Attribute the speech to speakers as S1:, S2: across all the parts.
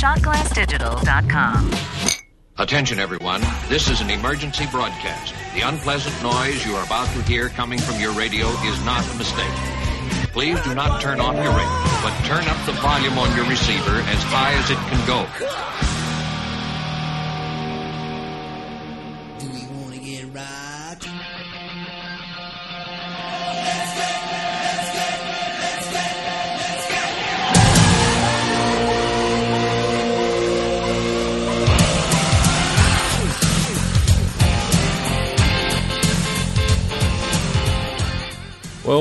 S1: shotglassdigital.com.
S2: Attention, everyone. This is an emergency broadcast. The unpleasant noise you are about to hear coming from your radio is not a mistake. Please do not turn off your radio, but turn up the volume on your receiver as high as it can go.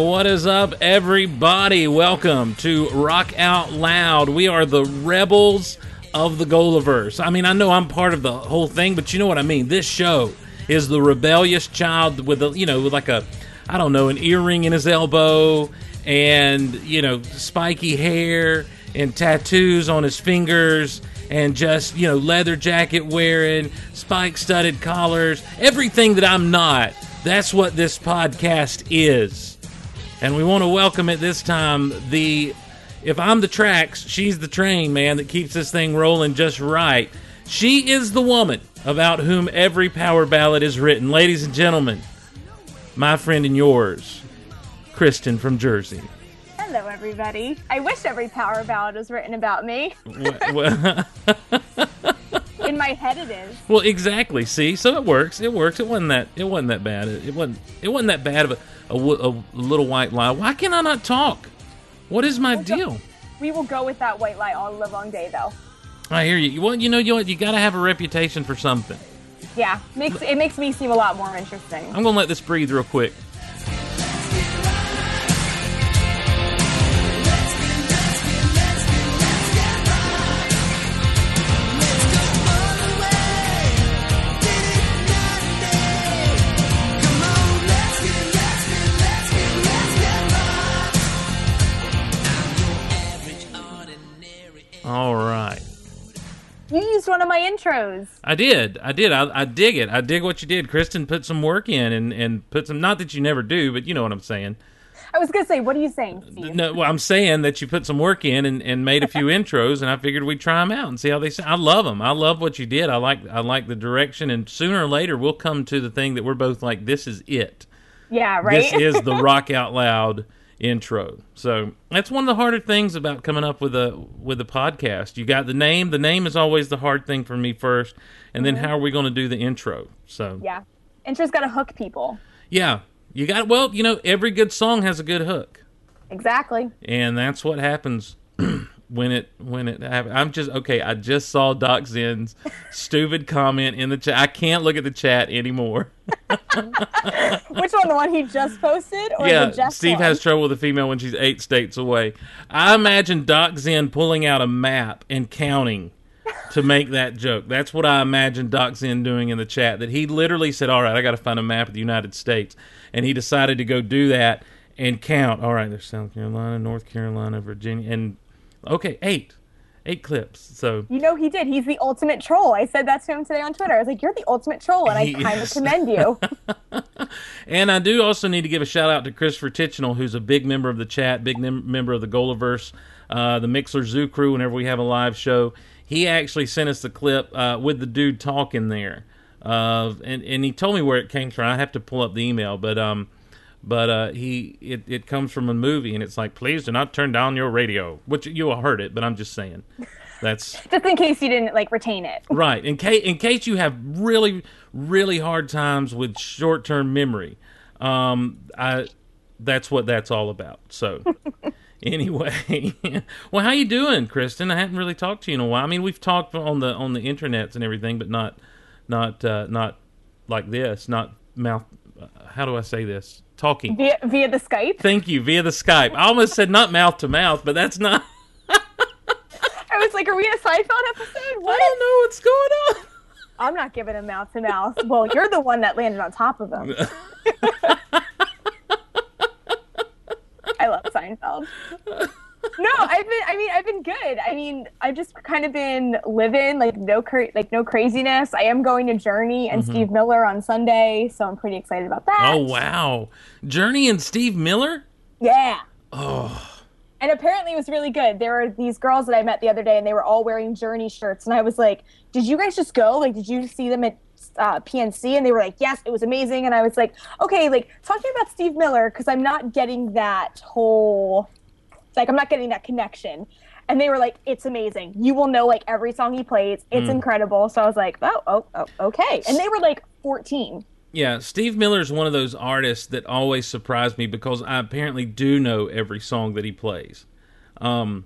S3: What is up, everybody? Welcome to Rock Out Loud. We are the rebels of the Golaverse. I mean, I know I'm part of the whole thing, but you know what I mean. This show is the rebellious child with a, you know, with like a, I don't know, an earring in his elbow and you know, spiky hair and tattoos on his fingers and just you know, leather jacket wearing, spike studded collars, everything that I'm not. That's what this podcast is. And we want to welcome at this time the if I'm the tracks, she's the train, man, that keeps this thing rolling just right. She is the woman about whom every power ballad is written. Ladies and gentlemen, my friend and yours, Kristin from Jersey.
S4: Hello, everybody. I wish every power ballad was written about me.
S3: well,
S4: In my head, it is.
S3: well, exactly. See, so it works. It works. It wasn't that. It wasn't that bad. It, it wasn't. It wasn't that bad of a, a, a little white lie. Why can I not talk? What is my deal?
S4: We will go with that white lie all live long day, though.
S3: I hear you. Well, you know, you, you got to have a reputation for something.
S4: Yeah, makes it makes me seem a lot more interesting.
S3: I'm gonna let this breathe real quick.
S4: Used one of my intros.
S3: I did. I did. I, I dig it. I dig what you did. Kristin put some work in and, and put some, not that you never do, but you know what I'm saying.
S4: I was gonna say, what are you saying, Steve?
S3: No, well, I'm saying that you put some work in and, and made a few intros, and I figured we'd try them out and see how they sound. I love them. I love what you did. I like I like the direction, and sooner or later we'll come to the thing that we're both like, this is it.
S4: Yeah, right.
S3: This is the Rock Out Loud intro. So that's one of the harder things about coming up with a with a podcast. You got the name. The name is always the hard thing for me first, and then how are we going to do the intro? So
S4: Mm-hmm. yeah, intro's got to hook people.
S3: yeah, you got well. You know, every good song has a good hook.
S4: Exactly.
S3: and that's what happens when it when it happens. I'm just okay. I just saw Doc Zen's stupid comment in the chat. I can't look at the chat anymore.
S4: Which one? The one he just posted, or
S3: yeah, Steve
S4: one?
S3: has trouble with a female when she's eight states away. I imagine Doc Zen pulling out a map and counting to make that joke. That's what I imagine Doc Zen doing in the chat. That he literally said, "All right, I got to find a map of the United States," and he decided to go do that and count. All right, there's South Carolina, North Carolina, Virginia, and okay, eight, eight clips. So
S4: You know he did. He's the ultimate troll. I said that to him today on Twitter. I was like, "You're the ultimate troll," and I kind of commend you.
S3: And I do also need to give a shout out to Christopher Tichenal, who's a big member of the chat, big mem- member of the Golaverse, uh, the Mixlr Zoo crew. Whenever we have a live show, he actually sent us the clip uh, with the dude talking there, uh, and and he told me where it came from. I have to pull up the email, but um, but uh, he it, it comes from a movie, and it's like, please do not turn down your radio, which you all heard it, but I'm just saying, that's
S4: just in case you didn't like retain it.
S3: right. In case in case you have really really hard times with short term memory um i that's what that's all about. So anyway well how you doing kristin? I haven't really talked to you in a while. I mean we've talked on the on the internets and everything but not not uh not like this not mouth uh, how do i say this talking
S4: Via via the Skype.
S3: thank you via the skype i almost said not mouth to mouth but that's not
S4: I was like, "Are we in a Seinfeld episode?
S3: i don't know what's going on
S4: I'm not giving him mouth to mouth. Well, you're the one that landed on top of him. I love Seinfeld. No, I've been. I mean, I've been good. I mean, I've just kind of been living like no cra- like no craziness. I am going to Journey and Steve Miller on Sunday, so I'm pretty excited about that.
S3: oh wow journey and steve miller
S4: Yeah. Oh And apparently it was really good. There were these girls that I met the other day and they were all wearing Journey shirts. And I was like, did you guys just go? Like, did you see them at uh, PNC? And they were like, yes, it was amazing. And I was like, okay, like, talk to me about Steve Miller because I'm not getting that whole, like, I'm not getting that connection. And they were like, it's amazing. You will know, like, every song he plays. It's incredible. So I was like, oh, oh, oh, okay. And they were like 14.
S3: Yeah, Steve Miller is one of those artists that always surprise me because I apparently do know every song that he plays. Um,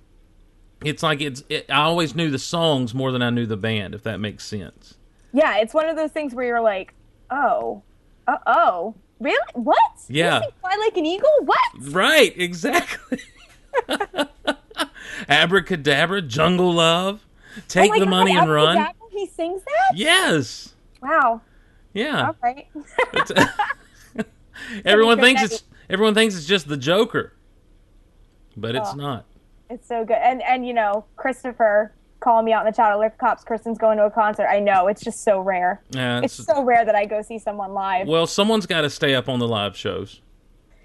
S3: it's like it's it, I always knew the songs more than I knew the band, if that makes sense.
S4: Yeah, it's one of those things where you're like, oh, uh oh, really? What?
S3: Yeah.
S4: Fly like an eagle? What?
S3: Right, exactly. Abracadabra, Jungle Love, Take
S4: Oh
S3: the
S4: God,
S3: Money and Run.
S4: He sings that?
S3: Yes.
S4: Wow.
S3: Yeah.
S4: All right.
S3: everyone thinks it's everyone thinks it's just the Joker. But it's
S4: Oh.
S3: not.
S4: it's so good. And and you know, Christopher calling me out in the chat, alert cops, Kristin's going to a concert. I know, it's just so rare.
S3: Yeah,
S4: It's
S3: it's,
S4: so rare that I go see someone live.
S3: well, someone's got to stay up on the live shows.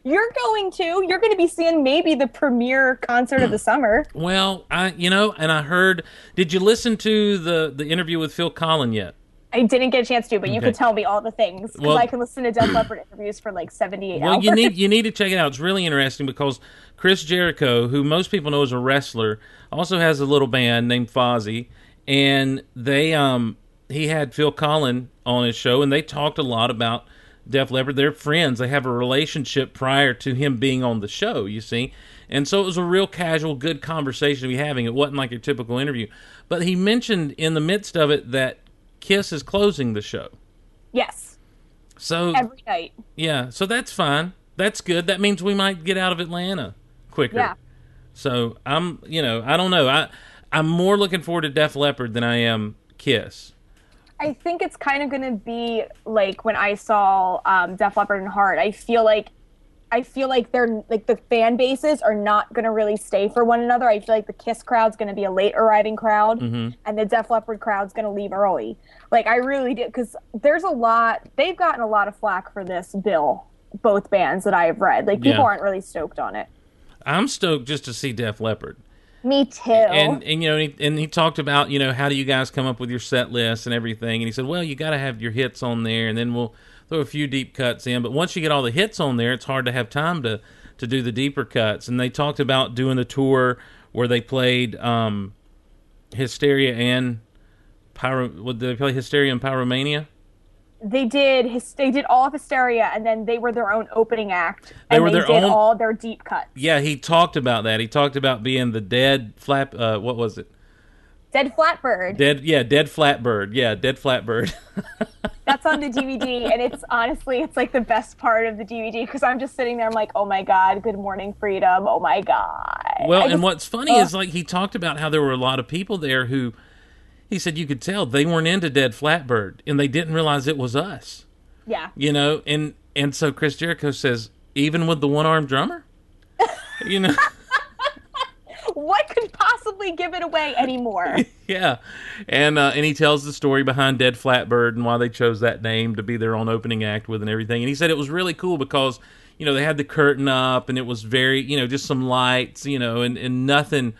S4: You're going to. You're going to be seeing maybe the premier concert of the summer.
S3: Well, I you know, and I heard. Did you listen to the the interview with Phil Collen yet?
S4: I didn't get a chance to, but you
S3: Okay.
S4: could tell me all the things because
S3: Well-
S4: I can listen to Def Leppard interviews for like 78
S3: Well,
S4: hours.
S3: you need you need to check it out. It's really interesting because Chris Jericho, who most people know as a wrestler, also has a little band named Fozzy, and they um he had Phil Collen on his show, and they talked a lot about Def Leppard. They're friends. They have a relationship prior to him being on the show. You see. And so it was a real casual, good conversation to be having. It wasn't like your typical interview. But he mentioned in the midst of it that Kiss is closing the show.
S4: yes,
S3: So
S4: every night.
S3: yeah, so that's fine. That's good. That means we might get out of Atlanta quicker.
S4: Yeah.
S3: So I'm, you know, I don't know. I I'm more looking forward to Def Leppard than I am Kiss.
S4: I think it's kind of going to be like when I saw um, Def Leppard and Heart. I feel like I feel like they're like the fan bases are not going to really stay for one another. I feel like the Kiss crowd's going to be a late arriving crowd,
S3: Mm-hmm.
S4: and the Def Leppard crowd's going to leave early. Like I really do because there's a lot. They've gotten a lot of flack for this bill. Both bands that I have read, like people
S3: Yeah.
S4: aren't really stoked on it.
S3: I'm stoked just to see Def Leppard.
S4: Me too.
S3: And and you know, and he, and he talked about you know how do you guys come up with your set list and everything, and he said, well, you got to have your hits on there, and then we'll throw a few deep cuts in. But once you get all the hits on there, it's hard to have time to to do the deeper cuts. And they talked about doing the tour where they played um, Hysteria and Pyro. Did they play? Hysteria and Pyromania.
S4: They did his, they did all of hysteria and then they were their own opening act
S3: They
S4: and
S3: were
S4: they
S3: their
S4: did
S3: own-
S4: all their deep cuts
S3: Yeah, he talked about that. He talked about being the dead flap. Uh, what was it?
S4: ded flatbird
S3: Dead. Yeah, ded flatbird. Yeah, ded flatbird.
S4: that's on the dvd and it's honestly it's like the best part of the dvd because i'm just sitting there i'm like oh my god good morning freedom oh my god
S3: Well,
S4: I
S3: and
S4: just-
S3: what's funny is like he talked about how there were a lot of people there who he said you could tell they weren't into Ded Flatbird and they didn't realize it was us.
S4: yeah.
S3: You know, and and so Chris Jericho says even with the one armed drummer, you know,
S4: what could possibly give it away anymore?
S3: Yeah, and uh, and he tells the story behind Ded Flatbird and why they chose that name to be their own opening act with and everything. And he said it was really cool because you know they had the curtain up and it was very you know just some lights you know and and nothing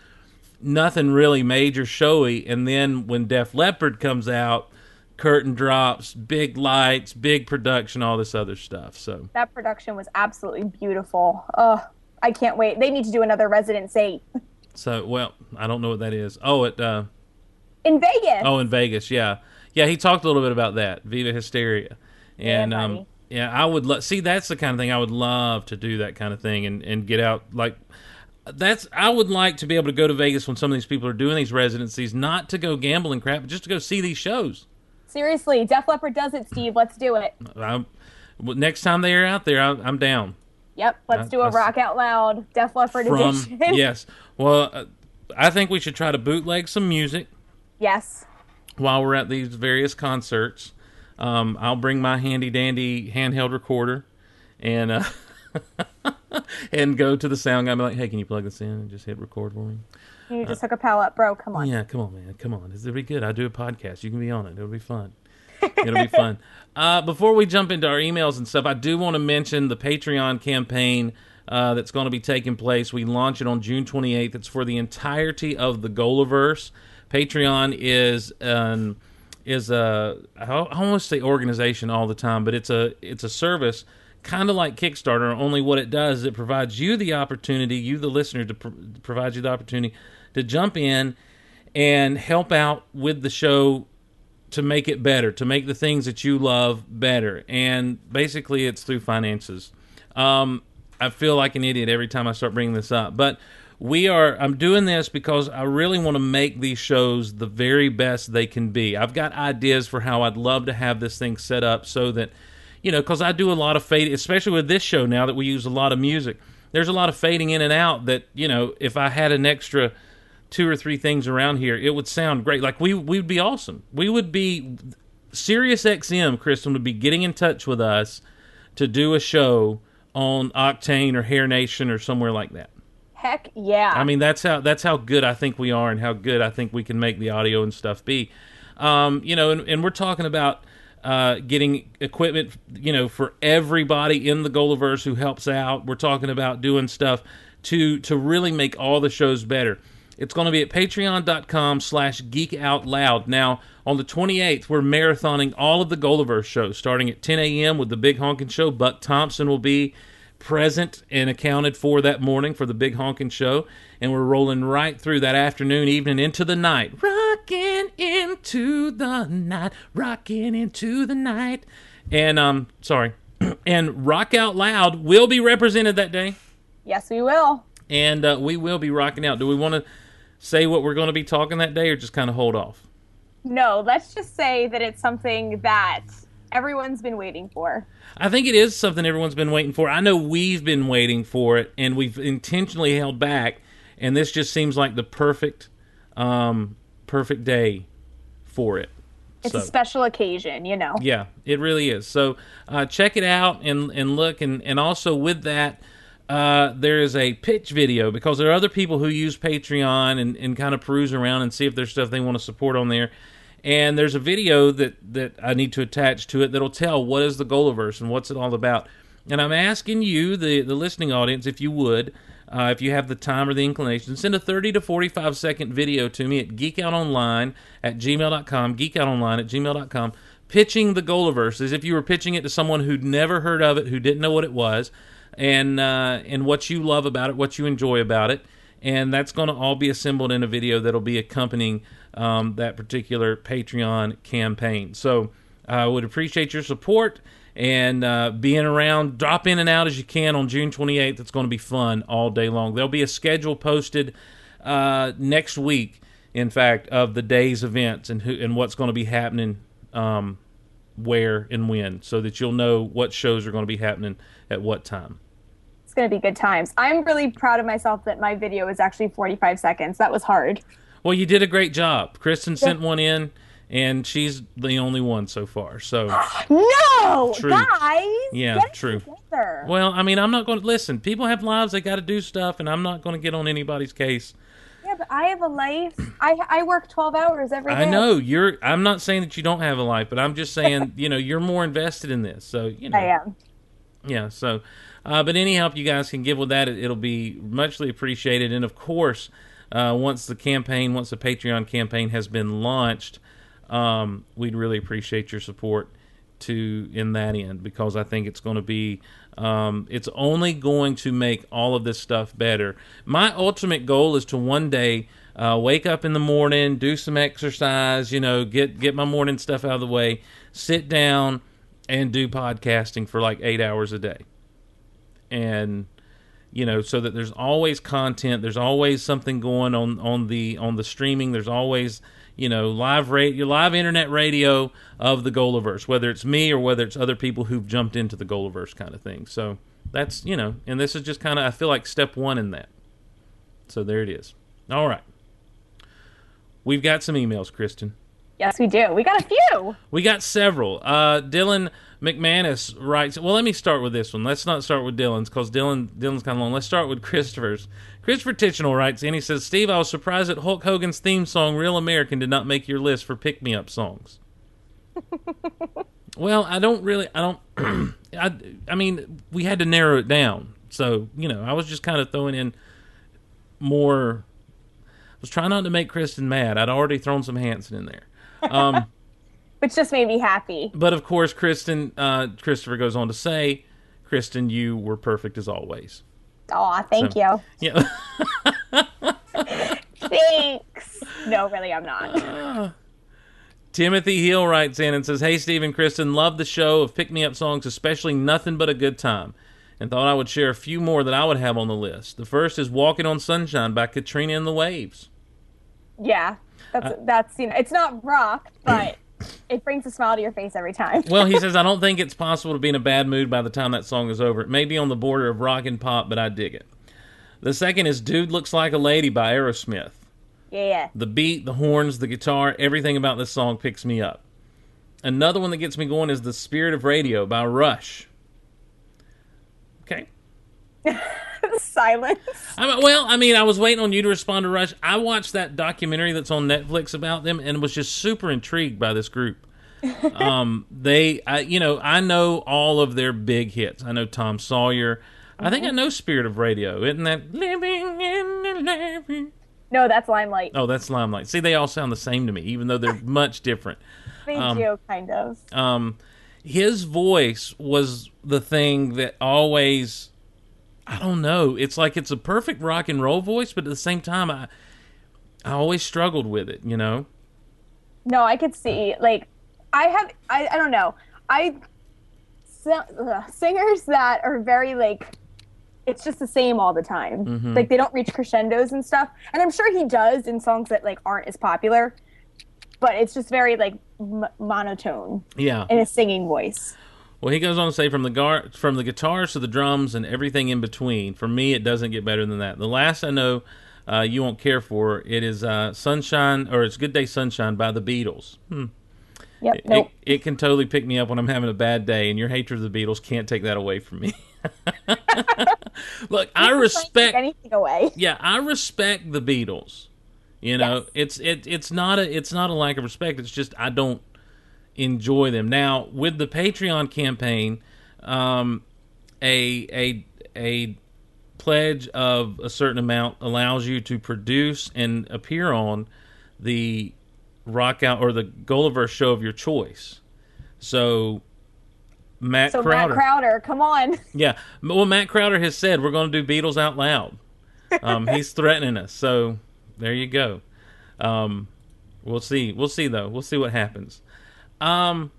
S3: nothing really major showy. And then when Def Leppard comes out, curtain drops, big lights, big production, all this other stuff. So
S4: that production was absolutely beautiful oh i can't wait they need to do another residence 8
S3: so well I don't know what that is. Oh it. Uh,
S4: in vegas
S3: Oh, in Vegas, yeah, yeah. He talked a little bit about that, Viva Hysteria, and
S4: Yeah,
S3: um, yeah, I would lo- see. That's the kind of thing I would love to do. That kind of thing, and and get out like. That's I would like to be able to go to Vegas when some of these people are doing these residencies, not to go gambling crap, but just to go see these shows.
S4: seriously def leppard does it steve let's do it
S3: I, well, next time they are out there, I, I'm down.
S4: Yep, let's
S3: I-
S4: do a
S3: I
S4: rock out loud Def Leppard
S3: From
S4: edition.
S3: yes, well, uh, I think we should try to bootleg some music.
S4: yes.
S3: while we're at these various concerts. Um, I'll bring my handy dandy handheld recorder and uh, and go to the sound guy and be like, "Hey, can you plug this in and just hit record for me?"
S4: You just hook a pal up, bro. Come on.
S3: Yeah, come on, man, come on. It'll be good. I do a podcast. You can be on it. It'll be fun. It'll be fun. Uh, before we jump into our emails and stuff, I do want to mention the Patreon campaign uh, that's going to be taking place. We launch it on June 28th. It's for the entirety of the Golaverse. Patreon is an is a I almost say organization all the time, but it's a it's a service kind of like Kickstarter. Only what it does is it provides you the opportunity, you the listener, to pr- provide you the opportunity to jump in and help out with the show to make it better, to make the things that you love better. And basically, it's through finances. Um, I feel like an idiot every time I start bringing this up, but we are i'm doing this because i really want to make these shows the very best they can be i've got ideas for how i'd love to have this thing set up so that you know because i do a lot of fade especially with this show now that we use a lot of music there's a lot of fading in and out that you know if i had an extra two or three things around here it would sound great like we we would be awesome we would be Sirius XM Kristin would be getting in touch with us to do a show on Octane or Hair Nation or somewhere like that
S4: Heck yeah.
S3: I mean, that's how that's how good I think we are, and how good I think we can make the audio and stuff be. Um, you know, and, and, we're talking about uh, getting equipment, you know, for everybody in the Golaverse who helps out. We're talking about doing stuff to to really make all the shows better. It's going to be at patreon.com slash geek out loud. Now, on the 28th, we're marathoning all of the Golaverse shows starting at 10 a.m. with the Big Honkin' Show. Buck Thompson will be present and accounted for that morning for the big honking show. And we're rolling right through that afternoon evening into the night. Rocking into the night. Rocking into the night. And um sorry. And rock out loud will be represented that day.
S4: Yes we will.
S3: And uh, we will be rocking out. Do we want to say what we're going to be talking that day or just kind of hold off?
S4: No let's just say that it's something that everyone's been waiting for.
S3: I think it is something everyone's been waiting for. I know we've been waiting for it, and we've intentionally held back. And this just seems like the perfect, um, perfect day for it.
S4: It's so, a special occasion, you know.
S3: Yeah, it really is. So uh, check it out and and look, and and also with that. Uh, there is a pitch video because there are other people who use Patreon and, and kind of peruse around and see if there's stuff they want to support on there and there's a video that that I need to attach to it that'll tell what is the Golaverse and what's it all about. And I'm asking you, the the listening audience, if you would, uh, if you have the time or the inclination, send a 30 to 45 second video to me at geekoutonline at gmail.com, geekoutonline at gmail.com, pitching the Golaverse as if you were pitching it to someone who'd never heard of it, who didn't know what it was, and uh, and what you love about it, what you enjoy about it. And that's going to all be assembled in a video that'll be accompanying um, that particular Patreon campaign. So I would appreciate your support and uh, being around. Drop in and out as you can on June 28th. It's going to be fun all day long. There'll be a schedule posted uh, next week, in fact, of the day's events and who and what's going to be happening, um, where and when, so that you'll know what shows are going to be happening at what time.
S4: It's going to be good times. I'm really proud of myself that my video was actually 45 seconds. That was hard.
S3: Well, you did a great job. Kristin sent one in, and she's the only one so far. So
S4: no, true. guys,
S3: yeah, true. Together. Well, I mean, I'm not going to listen. People have lives; they got to do stuff, and I'm not going to get on anybody's case.
S4: Yeah, but I have a life. I I work 12 hours every day.
S3: I know you're. I'm not saying that you don't have a life, but I'm just saying, you know, you're more invested in this. So you know,
S4: I am.
S3: Yeah. So, uh, but any help you guys can give with that, it, it'll be muchly appreciated, and of course uh, once the campaign, once the Patreon campaign has been launched, um, we'd really appreciate your support to in that end because I think it's going to be um, it's only going to make all of this stuff better. My ultimate goal is to one day uh, wake up in the morning, do some exercise, you know, get get my morning stuff out of the way, sit down and do podcasting for like eight hours a day, and you know so that there's always content there's always something going on on the on the streaming. There's always you know live rate your live internet radio of the Golaverse whether it's me or whether it's other people who've jumped into the Golaverse kind of thing. So that's you know and this is just kind of I feel like step 1 in that. So there it is. All right. We've got some emails Kristin.
S4: Yes we do. We got a few.
S3: We got several. Uh Dylan McManus writes. Well, let me start with this one. Let's not start with Dylan's because Dylan Dylan's kind of long. Let's start with Christopher's. Christopher Tichenor writes and he says, "Steve, I was surprised that Hulk Hogan's theme song, Real American, did not make your list for pick me up songs." well, I don't really. I don't. I. I mean, we had to narrow it down So you know, I was just kind of throwing in more. I was trying not to make Kristin mad. I'd already thrown some Hanson in there. Um,
S4: Which just made me happy.
S3: but of course, Kristin uh, Christopher goes on to say, "Kristin, you were perfect as always."
S4: Aw, thank
S3: So-
S4: you.
S3: Yeah.
S4: Thanks. No, really, I'm not.
S3: Timothy Hill writes in and says, Hey, Stephen Kristin, love the show of pick me up songs, especially Nothing But a Good Time, and thought I would share a few more that I would have on the list. The first is Walking on Sunshine by Katrina and the Waves.
S4: Yeah, that's
S3: Uh,
S4: that's you know, it's not rock, but it brings a smile to your face every time.
S3: Well, he says, I don't think it's possible to be in a bad mood by the time that song is over. It may be on the border of rock and pop, but I dig it. The second is Dude Looks Like a Lady by Aerosmith.
S4: Yeah, yeah.
S3: The beat, the horns, the guitar, everything about this song picks me up. Another one that gets me going is The Spirit of Radio by Rush. Okay.
S4: Silence.
S3: I well, I mean, I was waiting on you to respond to Rush. I watched that documentary that's on Netflix about them and was just super intrigued by this group. um, they, I, you know, I know all of their big hits. I know Tom Sawyer. I think I know Spirit of Radio. Isn't that living in the living?
S4: No, that's limelight.
S3: Oh, that's Limelight. See, they all sound the same to me, even though they're much different.
S4: Thank
S3: um,
S4: you, kind of.
S3: Um, his voice was the thing that always, I don't know. It's like it's a perfect rock and roll voice, but at the same time, I, I always struggled with it. You know.
S4: No, I could see like I have I, I don't know. I si- ugh, singers that are very like it's just the same all the time.
S3: Mm-hmm.
S4: Like they don't reach crescendos and stuff. And I'm sure he does in songs that like aren't as popular. But it's just very like m- monotone
S3: Yeah.
S4: in a singing voice.
S3: Well, he goes on to say from the gar- from the guitars to the drums and everything in between. For me, it doesn't get better than that. The last I know, uh, you won't care for it is uh, "Sunshine" or it's "Good Day Sunshine" by the Beatles. Hmm.
S4: Yep.
S3: It,
S4: nope.
S3: it can totally pick me up when I'm having a bad day, and your hatred of the Beatles can't take that away from me. Look, I
S4: Don't take
S3: respect.
S4: anything away.
S3: Yeah, I respect the Beatles. You know,
S4: Yes.
S3: it's it it's not a it's not a lack of respect. It's just I don't enjoy them. Now with the Patreon campaign, um, a a a pledge of a certain amount allows you to produce and appear on the rock out or the Gulliver show of your choice. So Matt
S4: So
S3: Crowder.
S4: Matt Crowder, come on.
S3: Yeah. Well, Matt Crowder has said we're going to do Beatles out loud. Um, he's threatening us. So there you go. Um, we'll see. We'll see though. We'll see what happens. Um,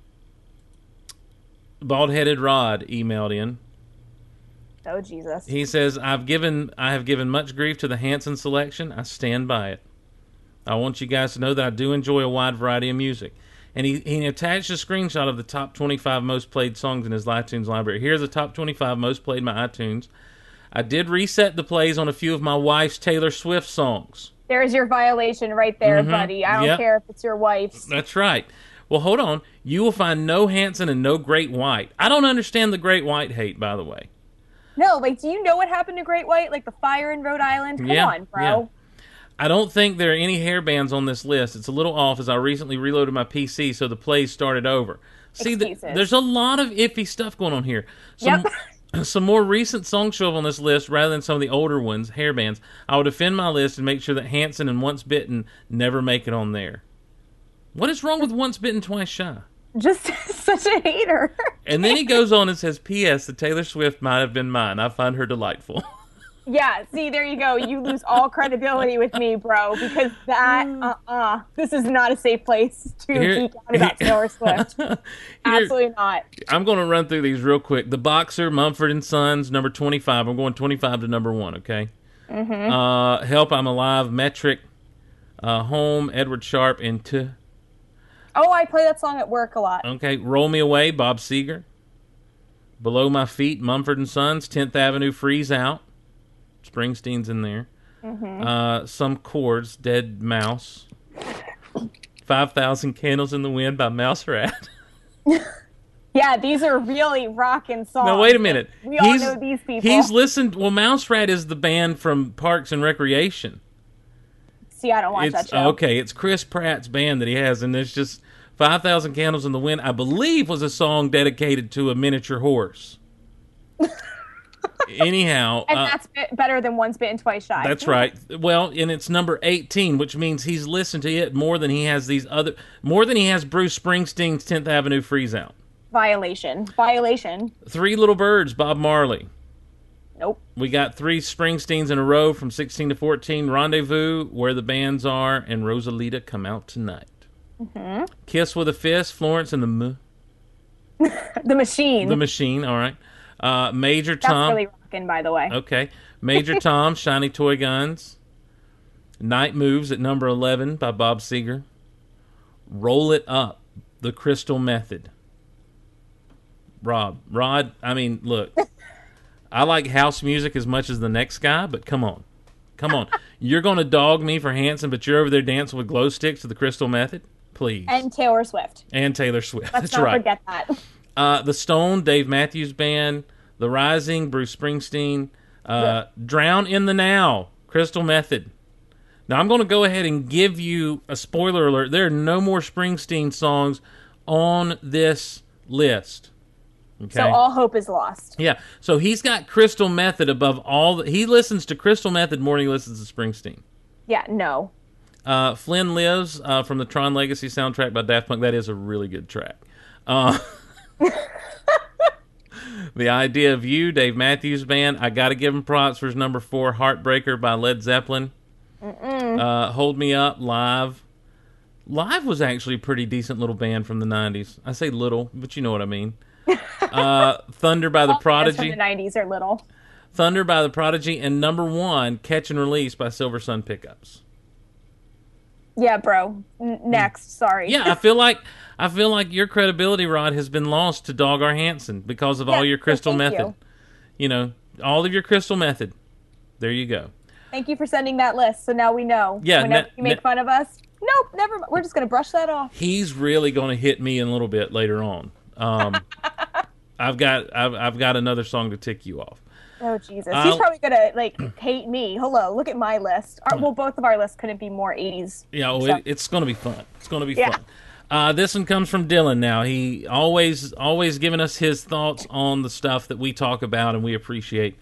S3: bald headed Rod emailed in.
S4: Oh Jesus.
S3: He says, "I've given I have given much grief to the Hanson selection. I stand by it. I want you guys to know that I do enjoy a wide variety of music." And he, he attached a screenshot of the top 25 most played songs in his iTunes library. Here's the top 25 most played in my iTunes. I did reset the plays on a few of my wife's Taylor Swift songs.
S4: There's your violation right there,
S3: Mhm.
S4: buddy. I don't
S3: Yep.
S4: care if it's your wife's.
S3: That's right. Well, hold on. You will find no Hanson and no Great White. I don't understand the Great White hate, by the way.
S4: No, like, do you know what happened to Great White? Like the fire in Rhode Island? Come
S3: Yeah,
S4: on, bro.
S3: yeah. I don't think there are any hair bands on this list. It's a little off as I recently reloaded my PC, so the plays started over. See, the, there's a lot of iffy stuff going on here. Some, some more recent songs show up on this list rather than some of the older ones, hair bands. I will defend my list and make sure that Hanson and Once Bitten never make it on there. What is wrong with Once Bitten, Twice Shy?
S4: Just such a hater.
S3: And then he goes on and says, P.S. The Taylor Swift might have been mine. I find her delightful.
S4: yeah, see, there you go. You lose all credibility with me, bro, because that, uh uh this is not a safe place to
S3: Here-
S4: geek out about Taylor Swift.
S3: Here-
S4: Absolutely not.
S3: I'm going to run through these real quick. The Boxer, Mumford and Sons, number 25. I'm going 25 to number one. Okay. Mm-hmm. Uh, Help, I'm Alive, Metric, uh, Home, Edward Sharpe, and T.
S4: Oh, I play that song at work a lot.
S3: Okay, Roll Me Away, Bob Seger. Below My Feet, Mumford and Sons, 10th Avenue, Freeze Out. Springsteen's in there. Uh, some chords, deadmau5. 5,000 Candles in the Wind by Mouse Rat.
S4: Yeah, these are really rocking songs.
S3: Now wait a minute.
S4: We all know these people.
S3: He's listened. Well, Mouse Rat is the band from Parks and Recreation.
S4: See, I don't watch that show.
S3: okay. It's Chris Pratt's band that he has, and it's just five thousand candles in the wind. I believe was a song dedicated to a miniature horse. Anyhow,
S4: And
S3: uh,
S4: that's bit better than once bitten, twice shy.
S3: That's right. Well, and it's number 18, which means he's listened to it more than he has these other, more than he has Bruce Springsteen's 10th Avenue Freeze Out.
S4: Violation. Violation.
S3: Three Little Birds, Bob Marley.
S4: Nope.
S3: We got three Springsteens in a row from 16 to 14. Rendezvous, Where the Bands Are, and Rosalita Come Out Tonight.
S4: Mm-hmm.
S3: Kiss with a Fist, Florence and the M-
S4: The machine.
S3: the Machine. All right. Uh, Major
S4: That's
S3: Tom.
S4: really rocking, by the way.
S3: Okay. Major Tom, Shiny Toy Guns. Night Moves at number 11 by Bob Seger. Roll It Up, The Crystal Method. Rob, Rod, I mean, look, I like house music as much as the next guy, but come on. Come on. You're going to dog me for Hanson, but you're over there dancing with glow sticks to the Crystal Method? Please.
S4: And Taylor Swift.
S3: And Taylor Swift.
S4: Let's
S3: That's
S4: not
S3: right.
S4: forget that.
S3: Uh, the Stone, Dave Matthews Band, The Rising, Bruce Springsteen, uh, Drown in the Now, Crystal Method. Now I'm going to go ahead and give you a spoiler alert. There are no more Springsteen songs on this list. Okay.
S4: So all hope is lost.
S3: yeah. So he's got Crystal Method above all. The, he listens to Crystal Method more than he listens to Springsteen.
S4: Yeah, no.
S3: Uh, Flynn Lives uh, from the Tron Legacy soundtrack by Daft Punk. That is a really good track. Uh, the idea of you, Dave Matthews Band. I got to give him props for his number four, Heartbreaker by Led Zeppelin. Uh, Hold Me Up live. Live was actually a pretty decent little band from the '90s. I say little, but you know what I mean. Uh, Thunder by the Prodigy.
S4: The 90s are little.
S3: Thunder by the Prodigy, and number one, Catch and Release by Silver Sun Pickups.
S4: Yeah, bro. N- next. Sorry.
S3: Yeah, I feel like I feel like your credibility, Rod, has been lost to Dog R. Hanson because of all your crystal method.
S4: you.
S3: You. know, all of your crystal method. There you go.
S4: Thank you for sending that list. So now we know.
S3: Yeah,
S4: Whenever
S3: ne-
S4: you make
S3: ne-
S4: fun of us, nope, never. We're just gonna brush that off.
S3: He's really going to hit me in a little bit later on. Um, I've got I've, I've got another song to tick you off.
S4: Oh Jesus,
S3: I'll-
S4: he's probably gonna like hate me. Hello, look at my list. Our, well, both of our lists couldn't be more 80s.
S3: Yeah, well,
S4: So-
S3: it, it's going to be fun. It's going to be
S4: Yeah.
S3: fun. Uh, this one comes from Dylan. Now he always always giving us his thoughts on the stuff that we talk about, and we appreciate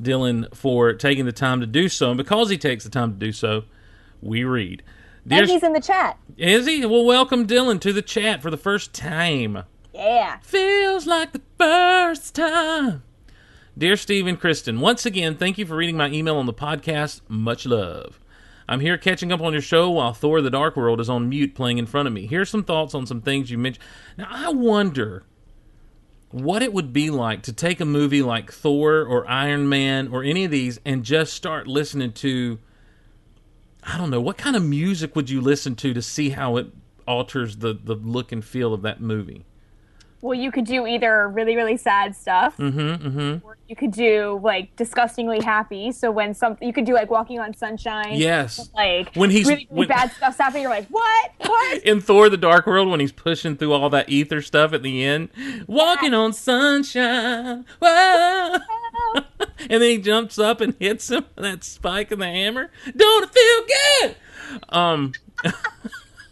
S3: Dylan for taking the time to do so. And because he takes the time to do so, we read. Dear,
S4: And he's in the chat.
S3: is he? Well, welcome Dylan to the chat for the first time.
S4: Yeah.
S3: Feels like the first time. Dear Steve and Kristin, once again, thank you for reading my email on the podcast. Much love. I'm here catching up on your show while Thor the Dark World is on mute playing in front of me. Here's some thoughts on some things you mentioned. Now, I wonder what it would be like to take a movie like Thor or Iron Man or any of these and just start listening to, I don't know, what kind of music would you listen to to see how it alters the, the look and feel of that movie?
S4: Well, you could do either really, really sad stuff,
S3: Mm-hmm, mm-hmm.
S4: or you could do like disgustingly happy. So when something, you could do like Walking on Sunshine.
S3: Yes.
S4: Like
S3: When he's-
S4: really, really
S3: when-
S4: bad stuff's happening, you're like, what? What?
S3: in Thor: The Dark World when he's pushing through all that ether stuff at the end, walking on sunshine, whoa. and then he jumps up and hits him with that spike and the hammer. Don't it feel good? Um,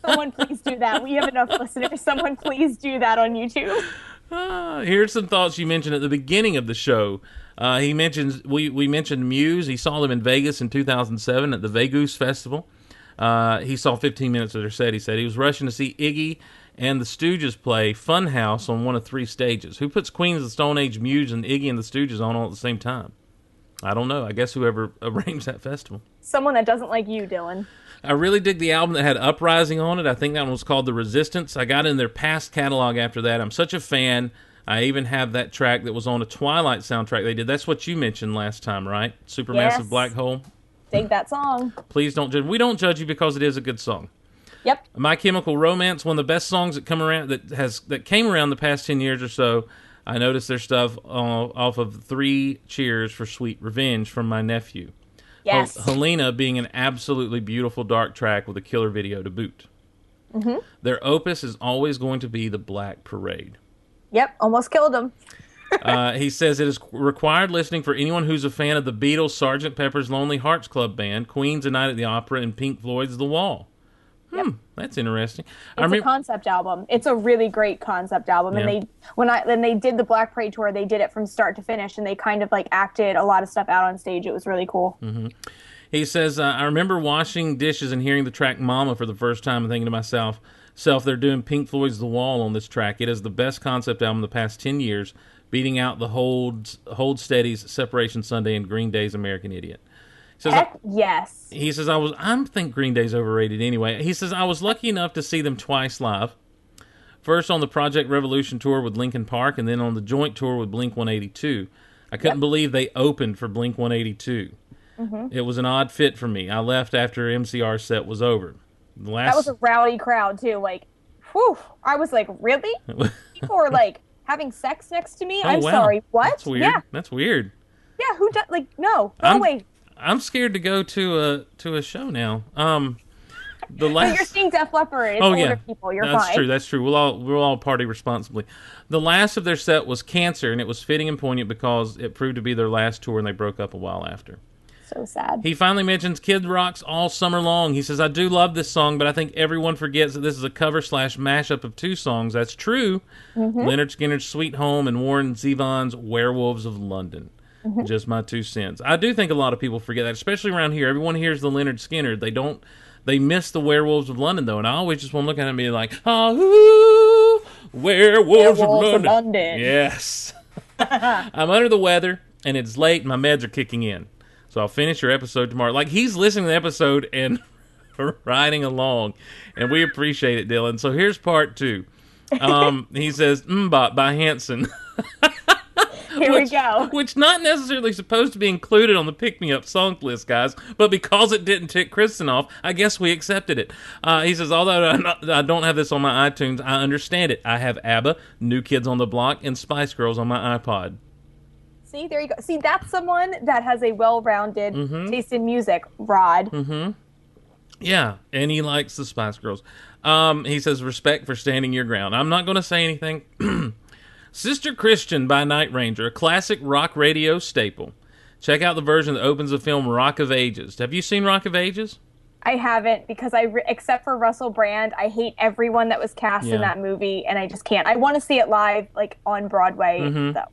S4: Someone please do that. We have enough listeners. Someone please do that on YouTube.
S3: ah, here's some thoughts you mentioned at the beginning of the show. Uh, he mentions we we mentioned Muse. He saw them in Vegas in 2007 at the Vegoose Festival. Uh, he saw 15 minutes of their set. He said he was rushing to see Iggy and the Stooges play Funhouse on one of three stages. Who puts Queens of the Stone Age, Muse, and Iggy and the Stooges on all at the same time? I don't know. I guess whoever arranged that festival.
S4: Someone that doesn't like you, Dylan.
S3: I really dig the album that had Uprising on it. I think that one was called The Resistance. I got in their past catalog after that. I'm such a fan. I even have that track that was on a Twilight soundtrack they did. That's what you mentioned last time, right? Supermassive
S4: Yes.
S3: Black Hole.
S4: Dig that song.
S3: Please don't judge. We don't judge you because it is a good song.
S4: Yep.
S3: My Chemical Romance, one of the best songs that come around that has that came around the past ten years or so. I noticed their stuff uh, off of Three Cheers for Sweet Revenge from my nephew.
S4: Yes.
S3: Hel- Helena being an absolutely beautiful dark track with a killer video to boot.
S4: Mm-hmm.
S3: Their opus is always going to be the Black Parade.
S4: Yep. Almost killed him.
S3: Uh, he says it is required listening for anyone who's a fan of the Beatles, Sgt. Pepper's Lonely Hearts Club Band, Queen's A Night at the Opera, and Pink Floyd's The Wall. Hmm, that's interesting. I
S4: It's a
S3: remember.
S4: concept album. It's a really great concept album. And they when I when they did the Black Parade tour, they did it from start to finish, and they kind of like acted a lot of stuff out on stage. It was really cool.
S3: He says, uh, I remember washing dishes and hearing the track Mama for the first time and thinking to myself, self, they're doing Pink Floyd's The Wall on this track. It is the best concept album the past 10 years, beating out the Hold, Hold Steady's Separation Sunday and Green Day's American Idiot. Says,
S4: Heck yes.
S3: he says, I was, I'm think Green Day's overrated anyway. He says, I was lucky enough to see them twice live. First on the Project Revolution tour with Linkin Park, and then on the joint tour with Blink 182. I couldn't believe they opened for Blink 182.
S4: Mm-hmm.
S3: It was an odd fit for me. I left after MCR set was over. The last
S4: That was a rowdy crowd too. Like, whew. I was like, really? People were like having sex next to me.
S3: Oh,
S4: I'm
S3: wow.
S4: sorry. What?
S3: That's weird.
S4: Yeah.
S3: That's weird.
S4: Yeah. Who does? Like, no. Go
S3: I'm-
S4: away.
S3: I'm scared to go to a to a show now. Um, the
S4: But
S3: last
S4: you're seeing Def Leppard. It's
S3: Oh
S4: older
S3: yeah,
S4: people. You're
S3: that's
S4: fine.
S3: true. That's true. We'll all we'll all party responsibly. The last of their set was Cancer, and it was fitting and poignant because it proved to be their last tour, and they broke up a while after.
S4: So sad.
S3: He finally mentions Kid Rock's All Summer Long. He says, I do love this song, but I think everyone forgets that this is a cover slash mashup of two songs. That's true.
S4: Mm-hmm.
S3: Lynyrd Skynyrd's Sweet Home and Warren Zevon's Werewolves of London.
S4: Mm-hmm.
S3: Just my two cents. I do think a lot of people forget that, especially around here. Everyone hears the Lynyrd Skynyrd. They don't. They miss the Werewolves of London though, and I always just want to look at him and be like, "Oh, Werewolves,
S4: Werewolves
S3: of
S4: of
S3: London."
S4: London.
S3: Yes. I'm under the weather, and it's late. My meds are kicking in, so I'll finish your episode tomorrow. Like he's listening to the episode and riding along, and we appreciate it, Dylan. So here's part two. Um, he says "MMMBop" by Hanson,
S4: Here we go.
S3: which not necessarily supposed to be included on the pick me up song list, guys, but because it didn't tick Kristin off, I guess we accepted it. Uh, he says, although not, I don't have this on my iTunes, I understand it. I have ABBA, New Kids on the Block, and Spice Girls on my iPod.
S4: See, there you go. See, that's someone that has a well-rounded
S3: Mm-hmm.
S4: taste in music. Rod. Mm-hmm.
S3: Yeah, and he likes the Spice Girls. Um, he says respect for standing your ground. I'm not going to say anything. Sister Christian by Night Ranger, a classic rock radio staple. Check out the version that opens the film Rock of Ages. Have you seen Rock of Ages?
S4: I haven't because I, except for Russell Brand, I hate everyone that was cast
S3: Yeah.
S4: in that movie, and I just can't. I want to see it live, like on Broadway.
S3: Mm-hmm.
S4: Though.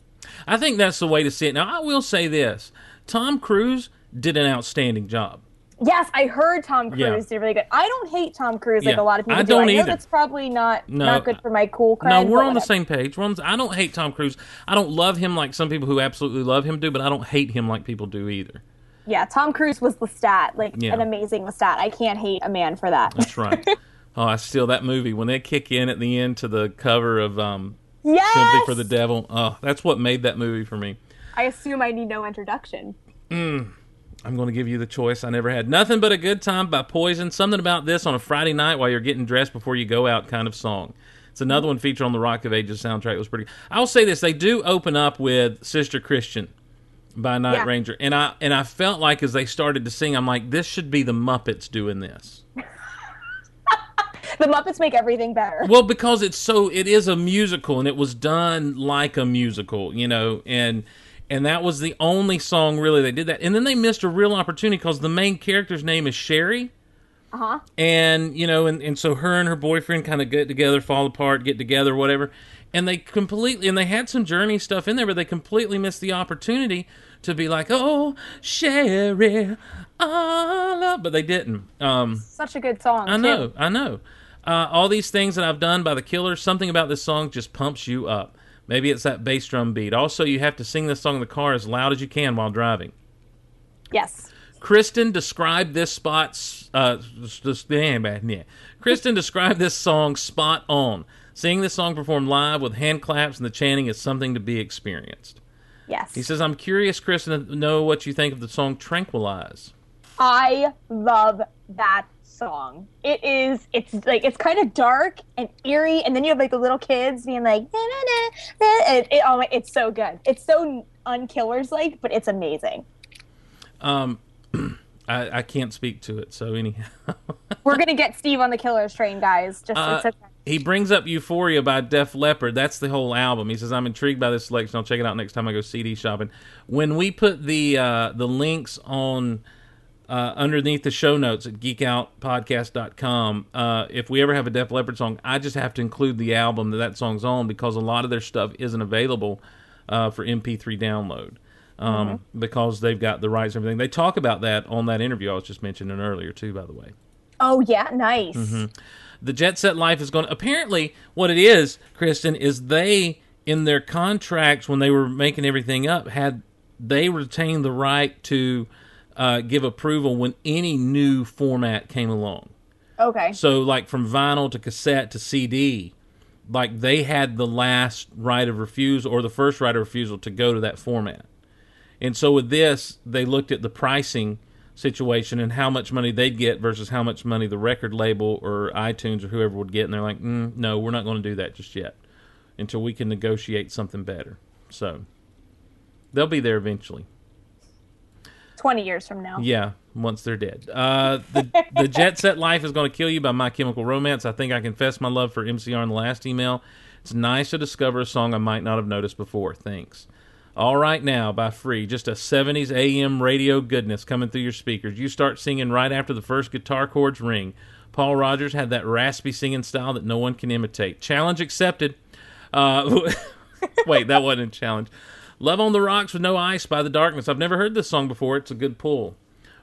S3: I think that's the way to see it. Now, I will say this Tom Cruise did an outstanding job.
S4: Yes, I heard Tom Cruise
S3: Yeah.
S4: did really good. I don't hate Tom Cruise like a lot of people
S3: I
S4: do.
S3: don't
S4: I know
S3: either.
S4: that's probably not
S3: No,
S4: not good for my cool cred.
S3: No, we're on the same page. We're on the- I don't hate Tom Cruise. I don't love him like some people who absolutely love him do, but I don't hate him like people do either.
S4: Yeah, Tom Cruise was the stat, like
S3: Yeah.
S4: an amazing Lestat. I can't hate a man for that.
S3: That's right. oh, I steal that movie when they kick in at the end to the cover of um,
S4: yes,
S3: Sympathy for the Devil. Oh, that's what made that movie for me.
S4: I assume I need no introduction.
S3: I'm going to give you the choice I never had. Nothing but a good time by Poison. Something about this on a Friday night while you're getting dressed before you go out kind of song. It's another one featured on the Rock of Ages soundtrack. It was pretty. I'll say this: they do open up with "Sister Christian" by Night
S4: Yeah.
S3: Ranger, and I and I felt like as they started to sing, I'm like, this should be the Muppets doing this.
S4: The Muppets make everything better.
S3: Well, because it's so it is a musical and it was done like a musical, you know, and and that was the only song really they did that. And then they missed a real opportunity because the main character's name is Sherry.
S4: Uh huh.
S3: And you know, and, and so her and her boyfriend kind of get together, fall apart, get together, whatever. And they completely and they had some journey stuff in there, but they completely missed the opportunity to be like, "Oh, Sherry, I love," but they didn't. Um,
S4: Such a good song.
S3: I
S4: too.
S3: know, I know. Uh, all these things that I've done by the Killers, something about this song just pumps you up. Maybe it's that bass drum beat. Also, you have to sing this song in the car as loud as you can while driving.
S4: Yes.
S3: Kristin described this spot. Uh, s- s- damn, man, yeah. Kristin described this song spot on. Seeing this song performed live with hand claps and the chanting is something to be experienced.
S4: Yes.
S3: He says, "I'm curious, Kristin, to know what you think of the song Tranquilize."
S4: I love that song. It is. It's like it's kind of dark and eerie, and then you have like the little kids being like, "Na, na, na, na," and it, oh, it's so good. It's so unkillers like, but it's amazing.
S3: Um, I, I can't speak to it, so anyhow.
S4: We're gonna get Steve on the Killers train, guys. Just
S3: Uh,
S4: okay.
S3: he brings up Euphoria by Def Leppard. That's the whole album. He says, "I'm intrigued by this selection. I'll check it out next time I go CD shopping." When we put the uh, the links on uh, underneath the show notes at geekoutpodcast.com. Uh, if we ever have a Def Leppard song, I just have to include the album that that song's on because a lot of their stuff isn't available uh, for MP3 download um, because they've got the rights and everything. They talk about that on that interview I was just mentioning earlier, too, by the way.
S4: Oh yeah, nice.
S3: Mm-hmm. The Jet Set Life is going to. Apparently, what it is, Kristin, is they, in their contracts when they were making everything up, had they retained the right to uh, give approval when any new format came along.
S4: Okay.
S3: So, like from vinyl to cassette to CD, like they had the last right of refusal or the first right of refusal to go to that format. And so with this, they looked at the pricing situation and how much money they'd get versus how much money the record label or iTunes or whoever would get, and they're like, mm, no, we're not going to do that just yet until we can negotiate something better. So they'll be there eventually.
S4: Twenty years from now.
S3: Yeah, once they're dead. Uh, the the Jet Set Life is going to kill you by My Chemical Romance. I think I confessed my love for MCR in the last email. It's nice to discover a song I might not have noticed before. Thanks. All right now by Free, just a 70s AM radio goodness coming through your speakers. You start singing right after the first guitar chords ring. Paul Rodgers had that raspy singing style that no one can imitate. Challenge accepted. Uh, wait, that wasn't a challenge. Love on the Rocks with No Ice by The Darkness. I've never heard this song before. It's a good pull.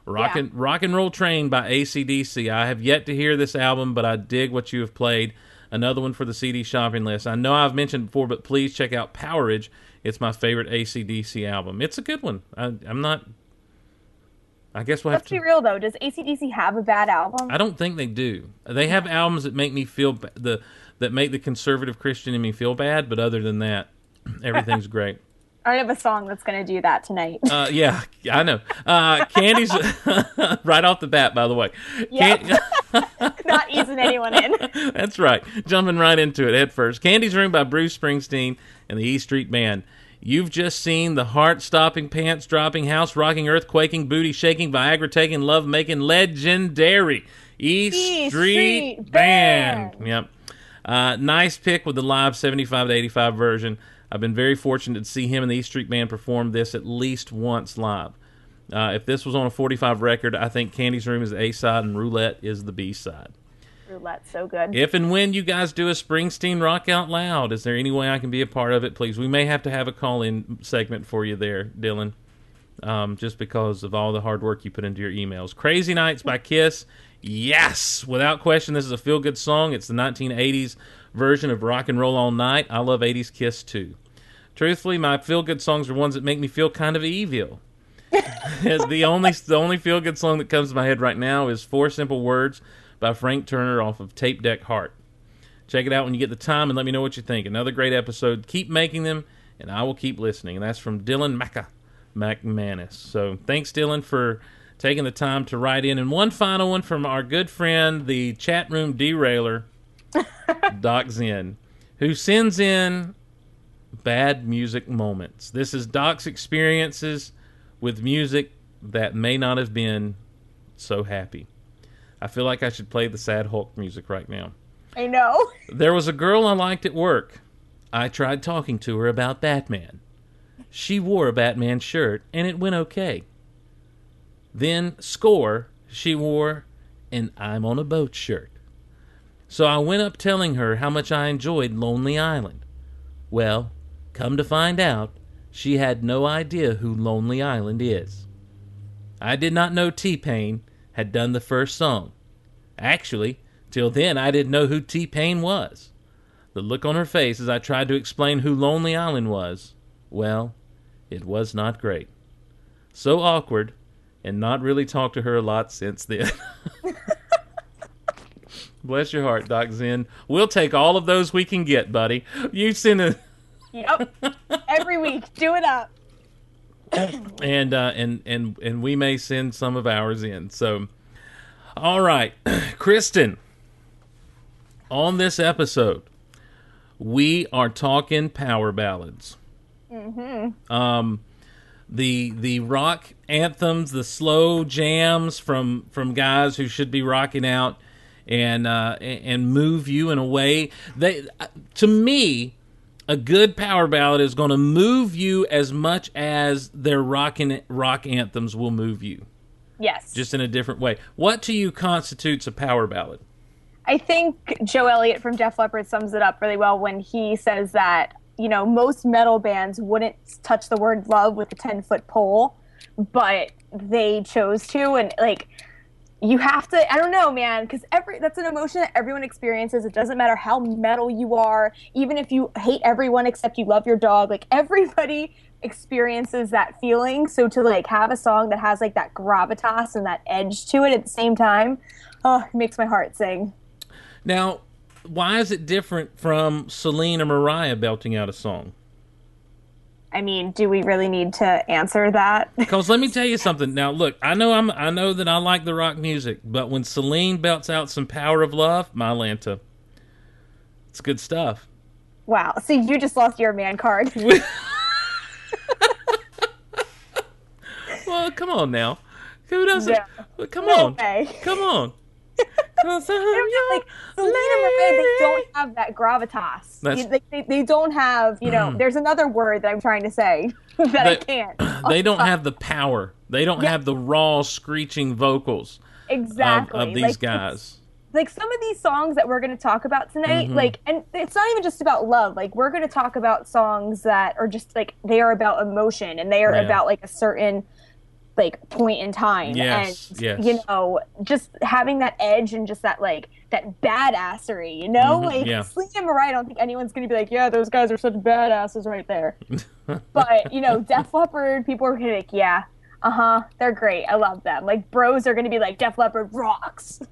S3: Rock,
S4: Yeah.
S3: and, Rock and Roll Train by ACDC. I have yet to hear this album, but I dig what you have played. Another one for the CD shopping list. I know I've mentioned before, but please check out Powerage. It's my favorite ACDC album. It's a good one. I, I'm not. I guess we'll have
S4: Let's
S3: to.
S4: be real though. Does ACDC have a bad album?
S3: I don't think they do. They have albums that make me feel the that make the conservative Christian in me feel bad, but other than that, everything's great.
S4: I have a song that's going to do that tonight.
S3: Uh, yeah, I know. Uh, Candy's right off the bat, by the way.
S4: Yep. Not easing anyone in.
S3: That's right. Jumping right into it head first. Candy's Room by Bruce Springsteen and the E Street Band. You've just seen the heart stopping, pants dropping, house rocking, earthquaking, booty shaking, Viagra taking, love making, legendary E
S4: E
S3: Street
S4: Street
S3: Band.
S4: Band.
S3: Yep. Uh, nice pick with the live 75 to 85 version. I've been very fortunate to see him and the East Street Band perform this at least once live. Uh, if this was on a 45 record, I think Candy's Room is the A side and Roulette is the B side.
S4: Roulette's so good.
S3: If and when you guys do a Springsteen Rock Out Loud, is there any way I can be a part of it, please? We may have to have a call in segment for you there, Dylan, um, just because of all the hard work you put into your emails. Crazy Nights by Kiss. Yes, without question, this is a feel good song. It's the 1980s version of Rock and Roll All Night. I love 80s Kiss too. Truthfully, my feel good songs are ones that make me feel kind of evil. the only the only feel good song that comes to my head right now is Four Simple Words by Frank Turner off of Tape Deck Heart. Check it out when you get the time and let me know what you think. Another great episode. Keep making them, and I will keep listening. And that's from Dylan Macca McManus. So thanks, Dylan, for taking the time to write in. And one final one from our good friend, the chat room derailer, Doc Zen, who sends in bad music moments. This is Doc's experiences with music that may not have been so happy. I feel like I should play the sad Hulk music right now.
S4: I know.
S3: There was a girl I liked at work. I tried talking to her about Batman. She wore a Batman shirt and it went okay. Then, score, she wore an I'm on a boat shirt. So I went up telling her how much I enjoyed Lonely Island. Well, come to find out, she had no idea who Lonely Island is. I did not know T Pain had done the first song. Actually, till then I didn't know who T Pain was. The look on her face as I tried to explain who Lonely Island was, well, it was not great. So awkward, and not really talked to her a lot since then. Bless your heart, Doc Zen. We'll take all of those we can get, buddy. You send a
S4: Yep. Every week. Do it up.
S3: and uh, and and and we may send some of ours in. So, all right, Kristen. On this episode, we are talking power ballads. Mm-hmm. Um, the the rock anthems, the slow jams from from guys who should be rocking out and uh, and move you in a way they to me a good power ballad is going to move you as much as their rock and rock anthems will move you.
S4: Yes.
S3: just in a different way. What to you constitutes a power ballad?
S4: I think Joe Elliott from Def Leppard sums it up really well when he says that, you know, most metal bands wouldn't touch the word love with a 10 foot pole, but they chose to. And like, you have to, I don't know, man, because every, that's an emotion that everyone experiences. It doesn't matter how metal you are, even if you hate everyone except you love your dog, like everybody experiences that feeling. So to like have a song that has like that gravitas and that edge to it at the same time, oh, it makes my heart sing.
S3: Now, why is it different from Celine or Mariah belting out a song?
S4: I mean, do we really need to answer that?
S3: Because let me tell you something. Now, look, I know I'm, I know that I like the rock music, but when Celine belts out some "Power of Love," my Lanta, it's good stuff.
S4: wow. See, you just lost your man card.
S3: Well, come on now, who doesn't?
S4: No.
S3: Come
S4: No
S3: on,
S4: way.
S3: come on. 'Cause I'm
S4: like Selena Mariah, they don't have that gravitas. They, they, they don't have, you know. there's another word that I'm trying to say that I
S3: They-
S4: can't.
S3: They don't have the power. They don't have the raw, screeching vocals of,
S4: exactly
S3: of these
S4: Like,
S3: guys.
S4: like some of these songs that we're going to talk about tonight
S3: Mm-hmm.
S4: like and it's not even just about love like we're going to talk about songs that are just like they are about emotion and they are
S3: Yeah.
S4: about like a certain like point in time
S3: Yes,
S4: and
S3: yes.
S4: you know just having that edge and just that like that badassery you know
S3: Mhm,
S4: like
S3: yeah.
S4: And Mariah I don't think anyone's going to be like yeah those guys are such badasses right there but you know Def Leppard people are going to be like yeah uh-huh they're great I love them like bros are going to be like Def Leppard rocks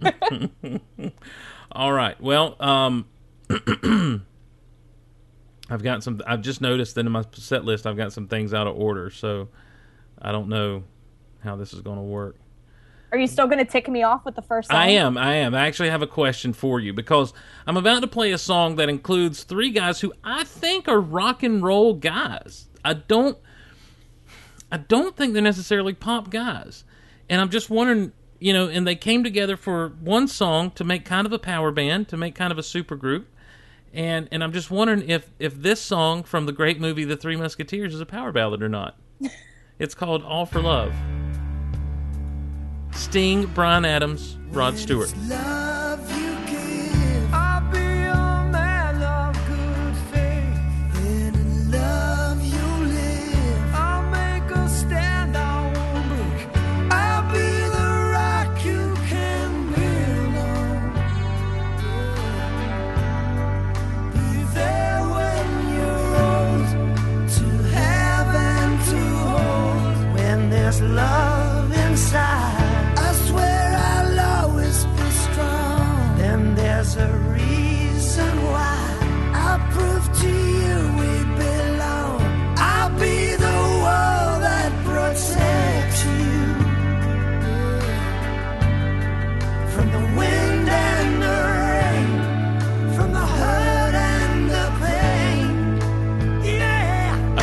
S3: All right. Well, um, I've got some. I've just noticed that in my set list, I've got some things out of order. So I don't know how this is going to work.
S4: Are you still going to tick me off with the first song?
S3: I am. I am. I actually have a question for you because I'm about to play a song that includes three guys who I think are rock and roll guys. I don't. I don't think they're necessarily pop guys, and I'm just wondering. You know, and they came together for one song to make kind of a power band, to make kind of a super group, and and I'm just wondering if if this song from the great movie The Three Musketeers is a power ballad or not. it's called All for Love. Sting, Bryan Adams, Rod Stewart.
S5: Love you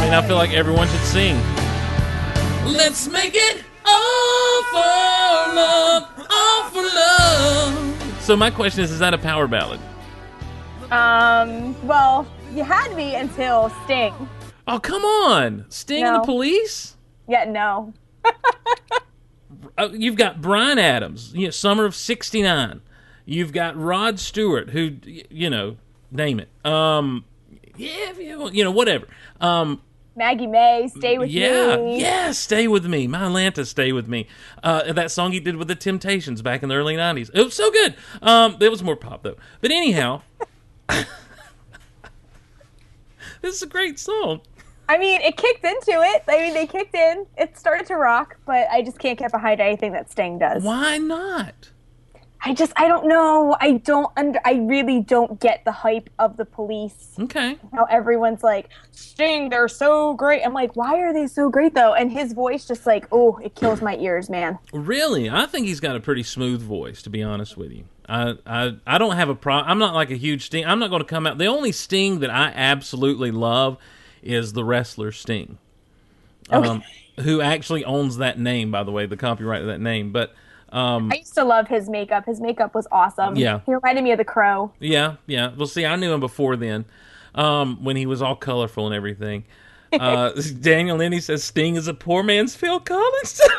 S6: Yeah.
S3: I feel like everyone should sing. Let's make it all for love, all for love. So my question is: Is that a power ballad?
S4: Um, well, you had me until Sting.
S3: Oh come on, Sting and the Police.
S4: Yeah, no.
S3: Uh, you've got Bryan Adams, you know, summer of '69. You've got Rod Stewart, who you know, name it. Um, yeah, you, you know, whatever. Um,
S4: Maggie May, stay with
S3: yeah,
S4: me.
S3: yeah, stay with me, my Atlanta, stay with me. Uh, that song he did with the Temptations back in the early '90s, it was so good. Um, it was more pop though. But anyhow, this is a great song.
S4: I mean, it kicked into it. I mean, they kicked in. It started to rock, but I just can't get behind anything that Sting does.
S3: Why not?
S4: I just, I don't know. I don't under. I really don't get the hype of the police.
S3: Okay,
S4: How everyone's like, Sting, they're so great. I'm like, why are they so great though? And his voice just like, oh, it kills my ears, man.
S3: really, I think he's got a pretty smooth voice. To be honest with you, I I, I don't have a problem. I'm not like a huge Sting. I'm not going to come out. The only Sting that I absolutely love is the wrestler Sting. um, who actually owns that name, by the way, the copyright of that name. But um,
S4: I used to love his makeup. His makeup was awesome.
S3: Yeah,
S4: he reminded me of the Crow.
S3: Yeah, yeah. Well, see, I knew him before then, um, when he was all colorful and everything. Uh, Daniel Lenny says Sting is a poor man's Phil Collins.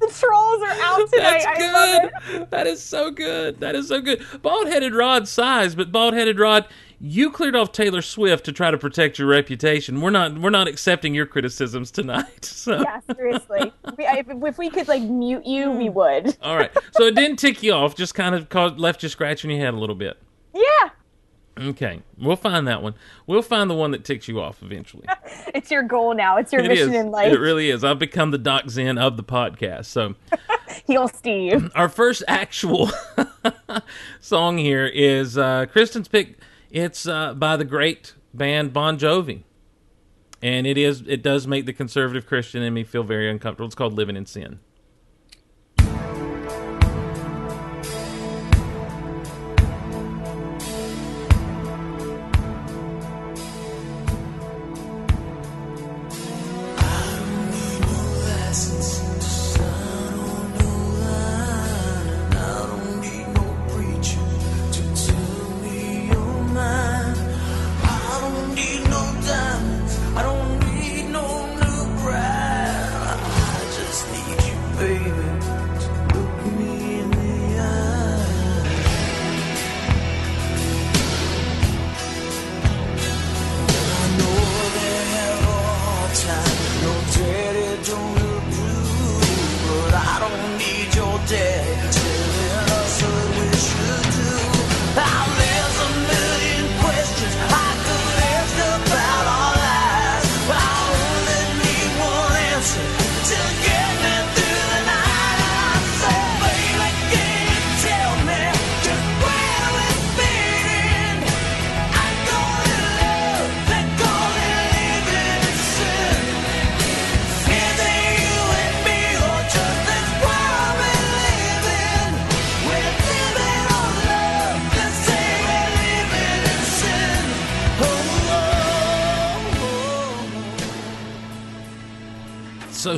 S4: the trolls
S3: are
S4: out tonight. That's
S3: good. That is so good. That is so good. Bald headed Rod size, but bald headed Rod, you cleared off Taylor Swift to try to protect your reputation. We're not. We're not accepting your criticisms tonight. So.
S4: Yeah, seriously. We, I, if we could like mute you, we would.
S3: All right. So it didn't tick you off. Just kind of caused, left you scratching your head a little bit.
S4: Yeah,
S3: Okay, we'll find that one. We'll find the one that ticks you off eventually.
S4: it's your goal now. It's your
S3: It
S4: mission
S3: is.
S4: in life.
S3: It really is. I've become the Doc Zen of the podcast. So
S4: Heal Steve.
S3: our first actual song here is uh, Kristen's pick. It's uh, by the great band Bon Jovi, and it is. It does make the conservative Christian in me feel very uncomfortable. It's called "Living in Sin."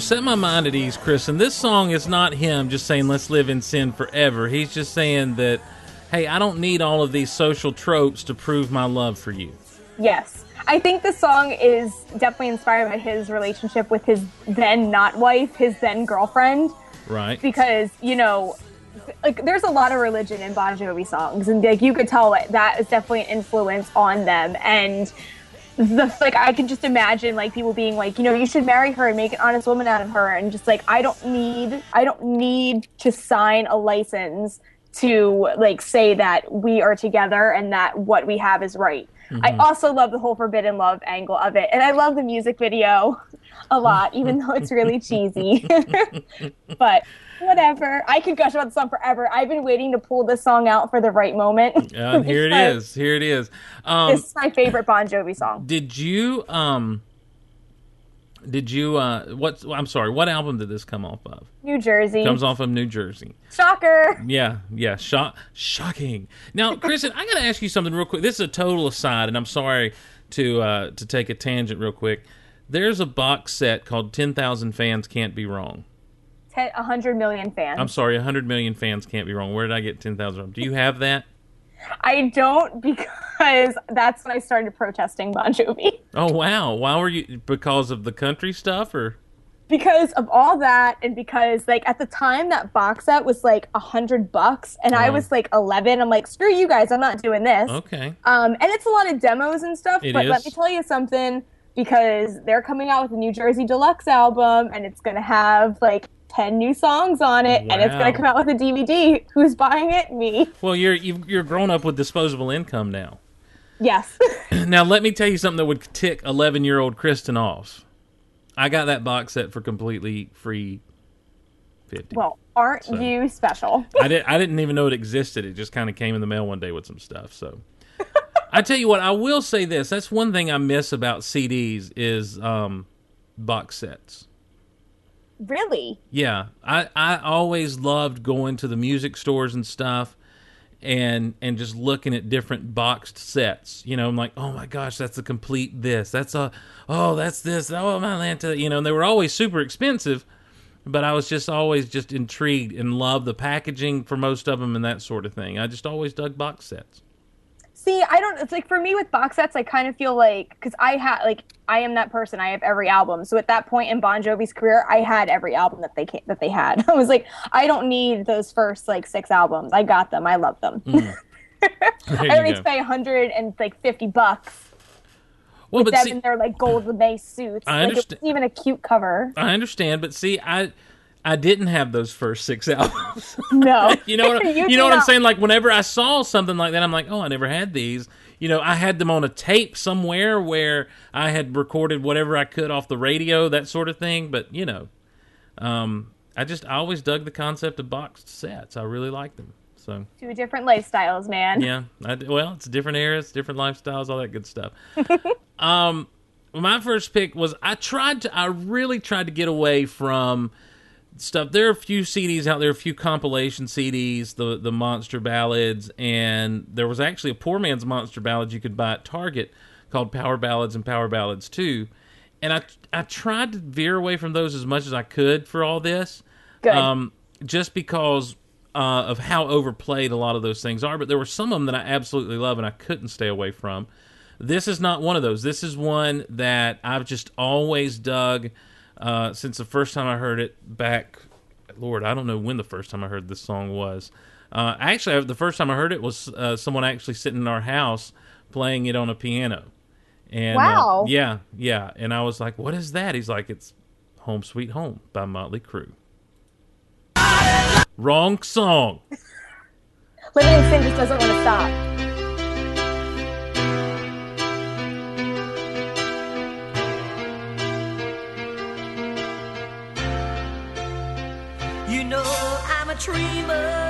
S3: Set my mind at ease, Chris. And this song is not him just saying "Let's live in sin forever." He's just saying that, "Hey, I don't need all of these social tropes to prove my love for you."
S4: Yes. I think the song is definitely inspired by his relationship with his then not wife, his then girlfriend,
S3: Right?
S4: because, you know, like there's a lot of religion in Bon Jovi songs, and like you could tell that is definitely an influence on them. And the like, I can just imagine like people being like, you know, you should marry her and make an honest woman out of her, and just like I don't need, I don't need to sign a license to like say that we are together and that what we have is right. I mm-hmm. also love the whole forbidden love angle of it, and I love the music video a lot, even though it's really cheesy. but whatever, I could gush about the song forever. I've been waiting to pull this song out for the right moment.
S3: Uh, here it is. Here it is. Um,
S4: This is my favorite Bon Jovi song.
S3: did you um? Did you uh? What? I'm sorry. What album did this come off of?
S4: New Jersey.
S3: Comes off of New Jersey.
S4: Shocker.
S3: Yeah, yeah, shock, shocking. Now, Kristen, I got to ask you something real quick. This is a total aside, and I'm sorry to uh, to take a tangent real quick. There's a box set called "Ten Thousand Fans Can't Be Wrong."
S4: Ten, 100 million fans.
S3: I'm sorry, 100 million fans can't be wrong. Where did I get 10,000 from? Do you have that?
S4: I don't because that's when I started protesting Bon Jovi.
S3: Oh wow! Why were you? Because of the country stuff, or
S4: because of all that and because like at the time that box set was like a hundred bucks and I was like 11 I'm like screw you guys I'm not doing this
S3: okay?
S4: um and it's a lot of demos and stuff
S3: It
S4: but let me tell you something because they're coming out with a New Jersey Deluxe album and it's gonna have like 10 new songs on it and it's gonna come out with a DVD who's buying it me
S3: Well, you're you've, you're grown up with disposable income now.
S4: yes
S3: Now, let me tell you something that would tick 11 year old Kristen off. I got that box set for completely free. Fifty.
S4: well aren't
S3: So.
S4: you special
S3: I didn't. I didn't even know it existed. It just kind of came in the mail one day with some stuff. So, I tell you what, I will say this. That's one thing I miss about CDs is um, box sets.
S4: really
S3: Yeah, I I always loved going to the music stores and stuff, and and just looking at different boxed sets. You know, I'm like, oh my gosh, that's a complete this. That's a oh that's this. Oh my Lanta. You know, and they were always super expensive, but I was just always just intrigued and loved the packaging for most of them and that sort of thing. I just always dug box sets.
S4: See, I don't. It's like for me with box sets, I kind of feel like because I had like I am that person. I have every album. So at that point in Bon Jovi's career, I had every album that they ca- that they had. I was like, I don't need those first like six albums. I got them. I love them. Mm.
S3: There
S4: I don't need
S3: go.
S4: to pay a hundred and like fifty bucks
S3: Well,
S4: with
S3: but
S4: them
S3: see,
S4: in their like gold lame suits.
S3: I
S4: like,
S3: understand-
S4: even a cute cover.
S3: I understand, but see, I I didn't have those first six albums.
S4: No,
S3: you know what you,
S4: do
S3: know what I'm saying? Like whenever I saw something like that, I'm like, oh, I never had these. You know, I had them on a tape somewhere where I had recorded whatever I could off the radio, that sort of thing. But you know, um, I just I always dug the concept of boxed sets. I really liked them. So
S4: Two different lifestyles, man.
S3: yeah, I, well, it's different eras, different lifestyles, all that good stuff. um, my first pick was I tried to, I really tried to get away from stuff. There are a few CDs out there, a few compilation CDs, the the monster ballads, and there was actually a poor man's monster ballads you could buy at Target called Power Ballads and Power Ballads Two, and I I tried to veer away from those as much as I could for all this um, just because uh, of how overplayed a lot of those things are. But there were some of them that I absolutely love and I couldn't stay away from. This is not one of those. This is one that I've just always dug uh, since the first time I heard it back. Lord, I don't know when the first time I heard this song was. Uh, actually, the first time I heard it was uh, someone actually sitting in our house playing it on a piano. And, uh,
S4: Wow.
S3: yeah, yeah. And I was like, "What is that?" He's like, "It's Home Sweet Home by Motley Crue." Wrong song.
S4: Living in Sin just doesn't want to stop.
S7: Dreamer,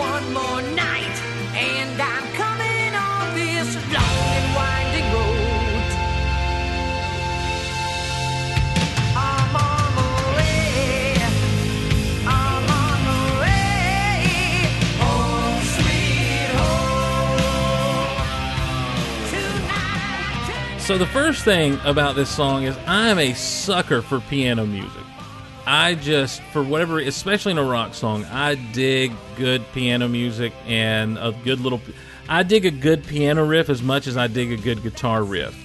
S7: one more night, and I'm coming on this long and winding road. I'm on way. I'm on way. Home, sweet home. Tonight.
S3: So the first thing about this song is I'm a sucker for piano music. I just, for whatever, especially in a rock song, I dig good piano music and a good little. I dig a good piano riff as much as I dig a good guitar riff.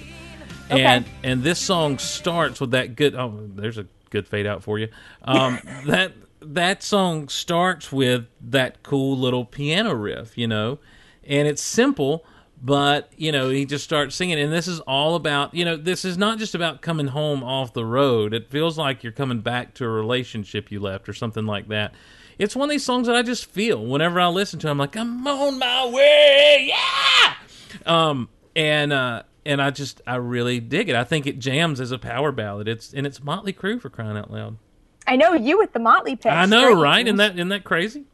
S3: And and this song starts with that good. Oh, there's a good fade out for you. Um, that that song starts with that cool little piano riff, you know, and it's simple, but you know he just starts singing, and this is all about you know this is not just about coming home off the road. It feels like you're coming back to a relationship you left or something like that. It's one of these songs that I just feel whenever I listen to. it, I'm like I'm on my way, yeah um and uh and i just i really dig it i think it jams as a power ballad it's and it's motley crue for crying out loud
S4: I know you with the Motley pick.
S3: i know right isn't that isn't that crazy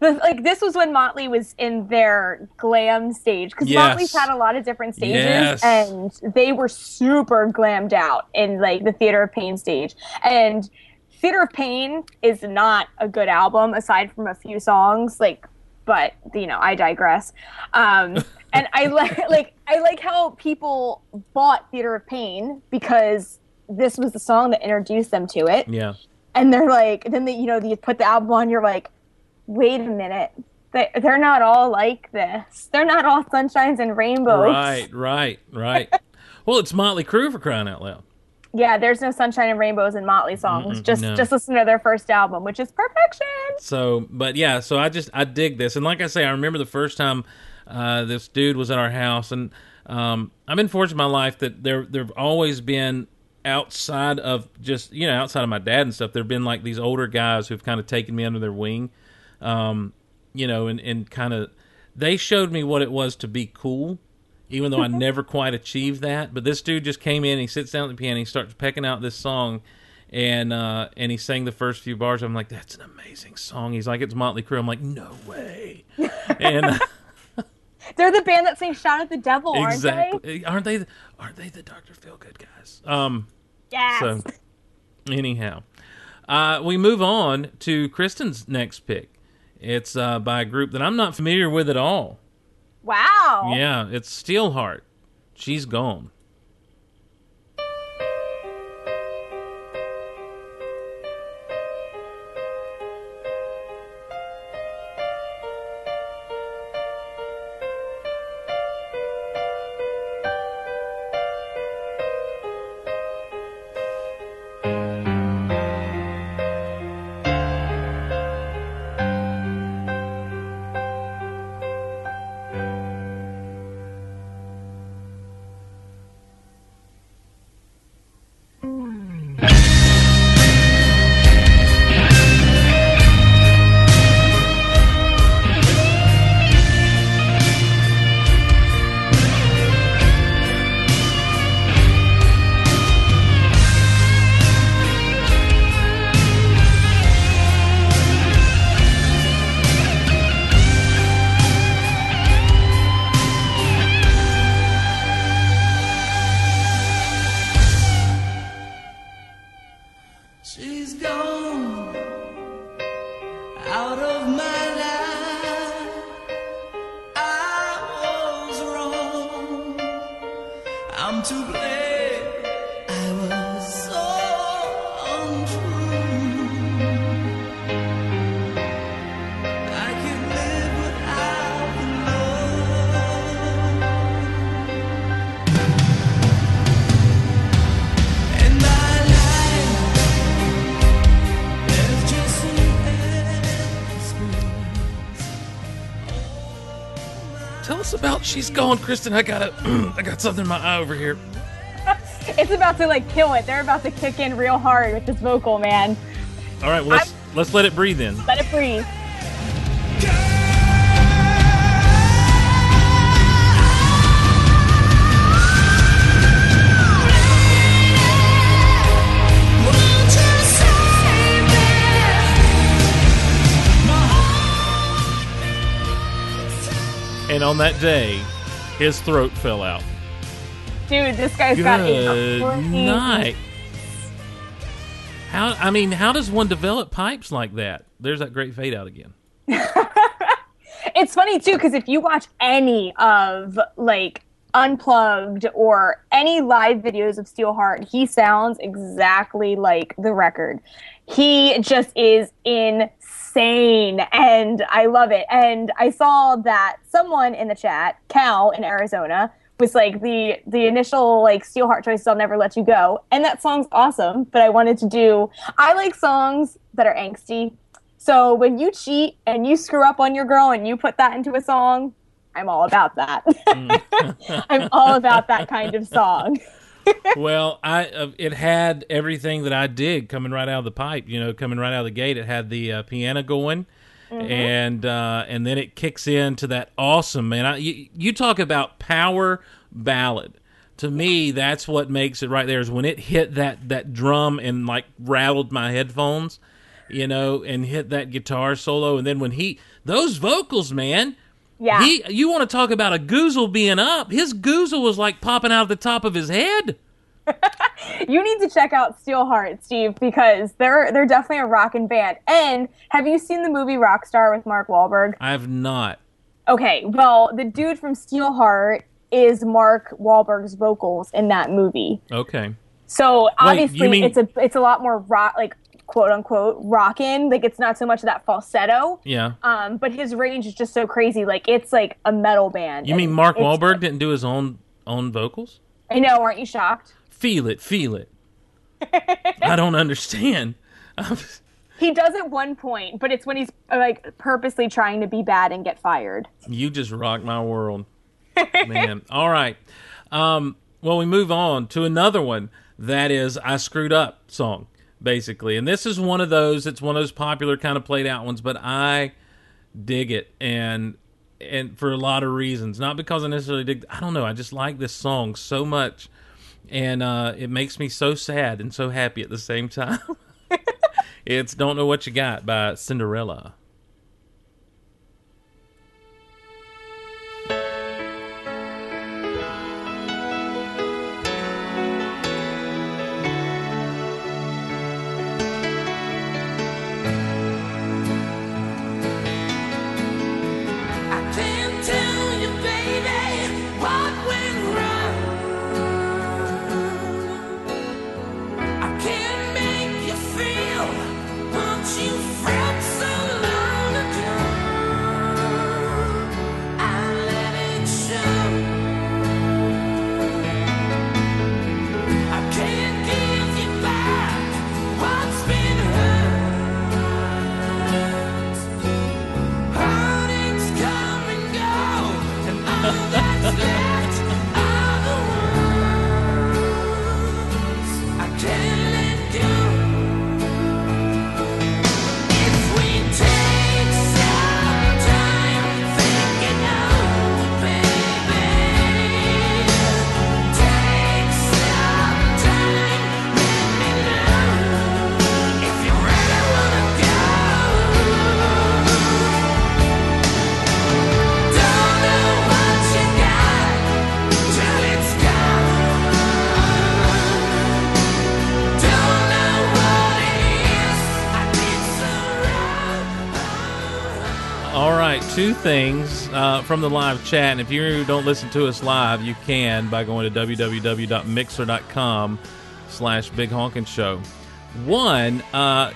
S4: The- like this was when Motley was in their glam stage because
S3: Yes.
S4: Motley's had a lot of different stages
S3: Yes.
S4: and they were super glammed out in like the Theater of Pain stage and Theater of Pain is not a good album aside from a few songs like but you know I digress um and I like like I like how people bought Theater of Pain because this was the song that introduced them to it
S3: yeah
S4: and they're like then they you know you put the album on you're like wait a minute. They, they're not all like this. They're not all sunshines and rainbows.
S3: Right right right. Well it's motley crue for crying out loud.
S4: Yeah there's no sunshine and rainbows in motley songs.
S3: Mm-mm,
S4: just
S3: no.
S4: just listen to their first album which is perfection.
S3: So but yeah so i just i dig this. And like i say i remember the first time uh, this dude was at our house. And um, i've been fortunate in my life that there there've always been outside of just you know outside of my dad and stuff there've been like these older guys who've kind of taken me under their wing um, you know and, and kind of they showed me what it was to be cool even though i never quite achieved that but this dude just came in he sits down at the piano he starts pecking out this song and uh, and he sang the first few bars. I'm like, that's an amazing song. He's like, it's Motley Crue. I'm like, no way. and uh,
S4: They're the band that sings "Shout at the Devil," aren't
S3: exactly. Aren't they? the- Aren't they the Doctor Feelgood guys? Um.
S4: Yes.
S3: So, anyhow, uh, we move on to Kristen's next pick. It's uh, by a group that I'm not familiar with at all.
S4: wow.
S3: Yeah, it's Steelheart. She's gone. About Kristen. I got a, I got something in my eye over here.
S4: It's about to like kill it. They're about to kick in real hard with this vocal, man.
S3: All right, well, let's let's let it breathe in.
S4: Let it breathe.
S3: And on that day, his throat fell out.
S4: Dude, this guy's got a
S3: Good
S4: crazy-
S3: night. How? I mean, how does one develop pipes like that? There's that great fade out again.
S4: It's funny too because if you watch any of like unplugged or any live videos of Steelheart, he sounds exactly like the record. He just is insane and I love it. And I saw that someone in the chat, Cal in Arizona, was like the the initial like Steelheart choices I'll never let you go. And that song's awesome, but I wanted to do I like songs that are angsty. So when you cheat and you screw up on your girl and you put that into a song, I'm all about that. Mm. I'm all about that kind of song.
S3: well, I uh, it had everything that I dig coming right out of the pipe. You know, coming right out of the gate, it had the uh, piano going, and uh, and then it kicks into that awesome man. I, you, you talk about power ballad. To me, that's what makes it right there. Is when it hit that that drum and like rattled my headphones, you know, and hit that guitar solo, and then when he those vocals, man.
S4: Yeah.
S3: He, you want to talk about a goozle being up? His goozle was like popping out of the top of his head.
S4: you need to check out Steelheart, Steve, because they're they're definitely a rockin' band. And have you seen the movie Rockstar with Mark Wahlberg?
S3: I have not.
S4: Okay, well, the dude from Steelheart is Mark Wahlberg's vocals in that movie.
S3: Okay.
S4: So obviously,
S3: mean-
S4: it's a it's a lot more rock, like quote unquote rocking. Like it's not so much that falsetto.
S3: Yeah.
S4: Um, but his range is just so crazy. Like it's like a metal band.
S3: You mean Mark Wahlberg didn't do his own own vocals?
S4: I know. Aren't you shocked?
S3: Feel it, feel it. I don't understand.
S4: He does at one point, but it's when he's like purposely trying to be bad and get fired.
S3: you just rock my world, man. All right. Um, well, we move on to another one that is "I Screwed Up" song, basically, and this is one of those. It's one of those popular kind of played out ones, but I dig it and and for a lot of reasons. Not because I necessarily dig. I don't know. I just like this song so much, and uh, it makes me so sad and so happy at the same time. it's "Don't Know What You Got" by Cinderella. Things uh, from the live chat. And if you don't listen to us live, you can by going to www.mixlr.com slash Big Honkin' Show. One, uh,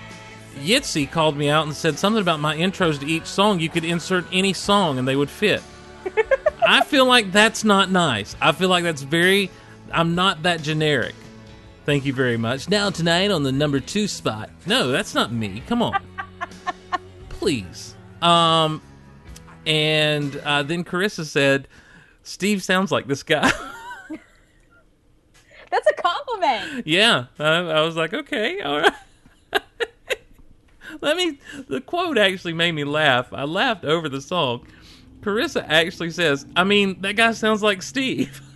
S3: Yitzy called me out and said something about my intros to each song. You could insert any song and they would fit. I feel like that's not nice. I feel like that's very. I'm not that generic. Thank you very much. Now tonight on the number two spot. No, that's not me. Come on, please. Um, and uh, then Carissa said, "Steve sounds like this guy."
S4: That's a compliment.
S3: yeah, I, I was like, okay, all right. Let me. The quote actually made me laugh. I laughed over the song. Carissa actually says, "I mean, that guy sounds like Steve."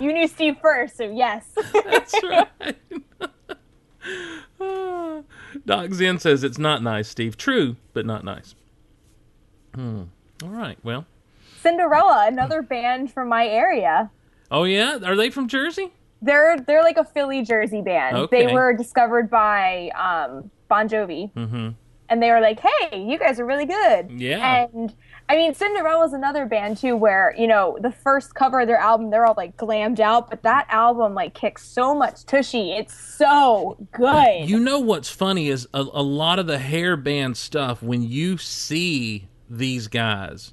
S4: You knew Steve first, so yes.
S3: That's right. Doc Zen says it's not nice, Steve. True, but not nice. Hmm. All right. Well.
S4: Cinderella, another band from my area.
S3: Oh yeah, are they from Jersey?
S4: They're they're like a Philly Jersey band.
S3: Okay.
S4: They were discovered by um, Bon Jovi,
S3: Mm-hmm.
S4: and they were like, "Hey, you guys are really good."
S3: Yeah.
S4: And I mean, Cinderella's another band too, where you know the first cover of their album, they're all like glammed out, but that album like kicks so much tushy. It's so good.
S3: You know what's funny is a, a lot of the hair band stuff. When you see these guys,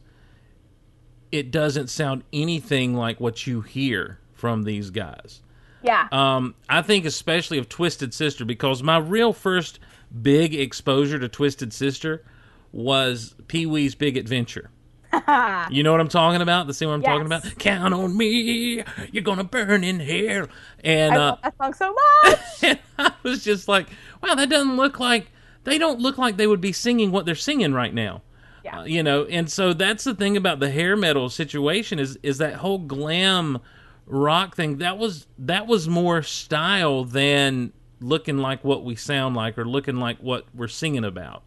S3: it doesn't sound anything like what you hear from these guys.
S4: yeah.
S3: Um, I think especially of Twisted Sister because my real first big exposure to Twisted Sister was Pee Wee's Big Adventure. you know what I'm talking about? The scene what I'm talking about? Count on me, you're gonna burn in hell. And
S4: I
S3: uh,
S4: that song so much.
S3: and I was just like, wow, that doesn't look like they don't look like they would be singing what they're singing right now.
S4: Yeah.
S3: Uh, you know, and so that's the thing about the hair metal situation is is that whole glam rock thing that was that was more style than looking like what we sound like or looking like what we're singing about.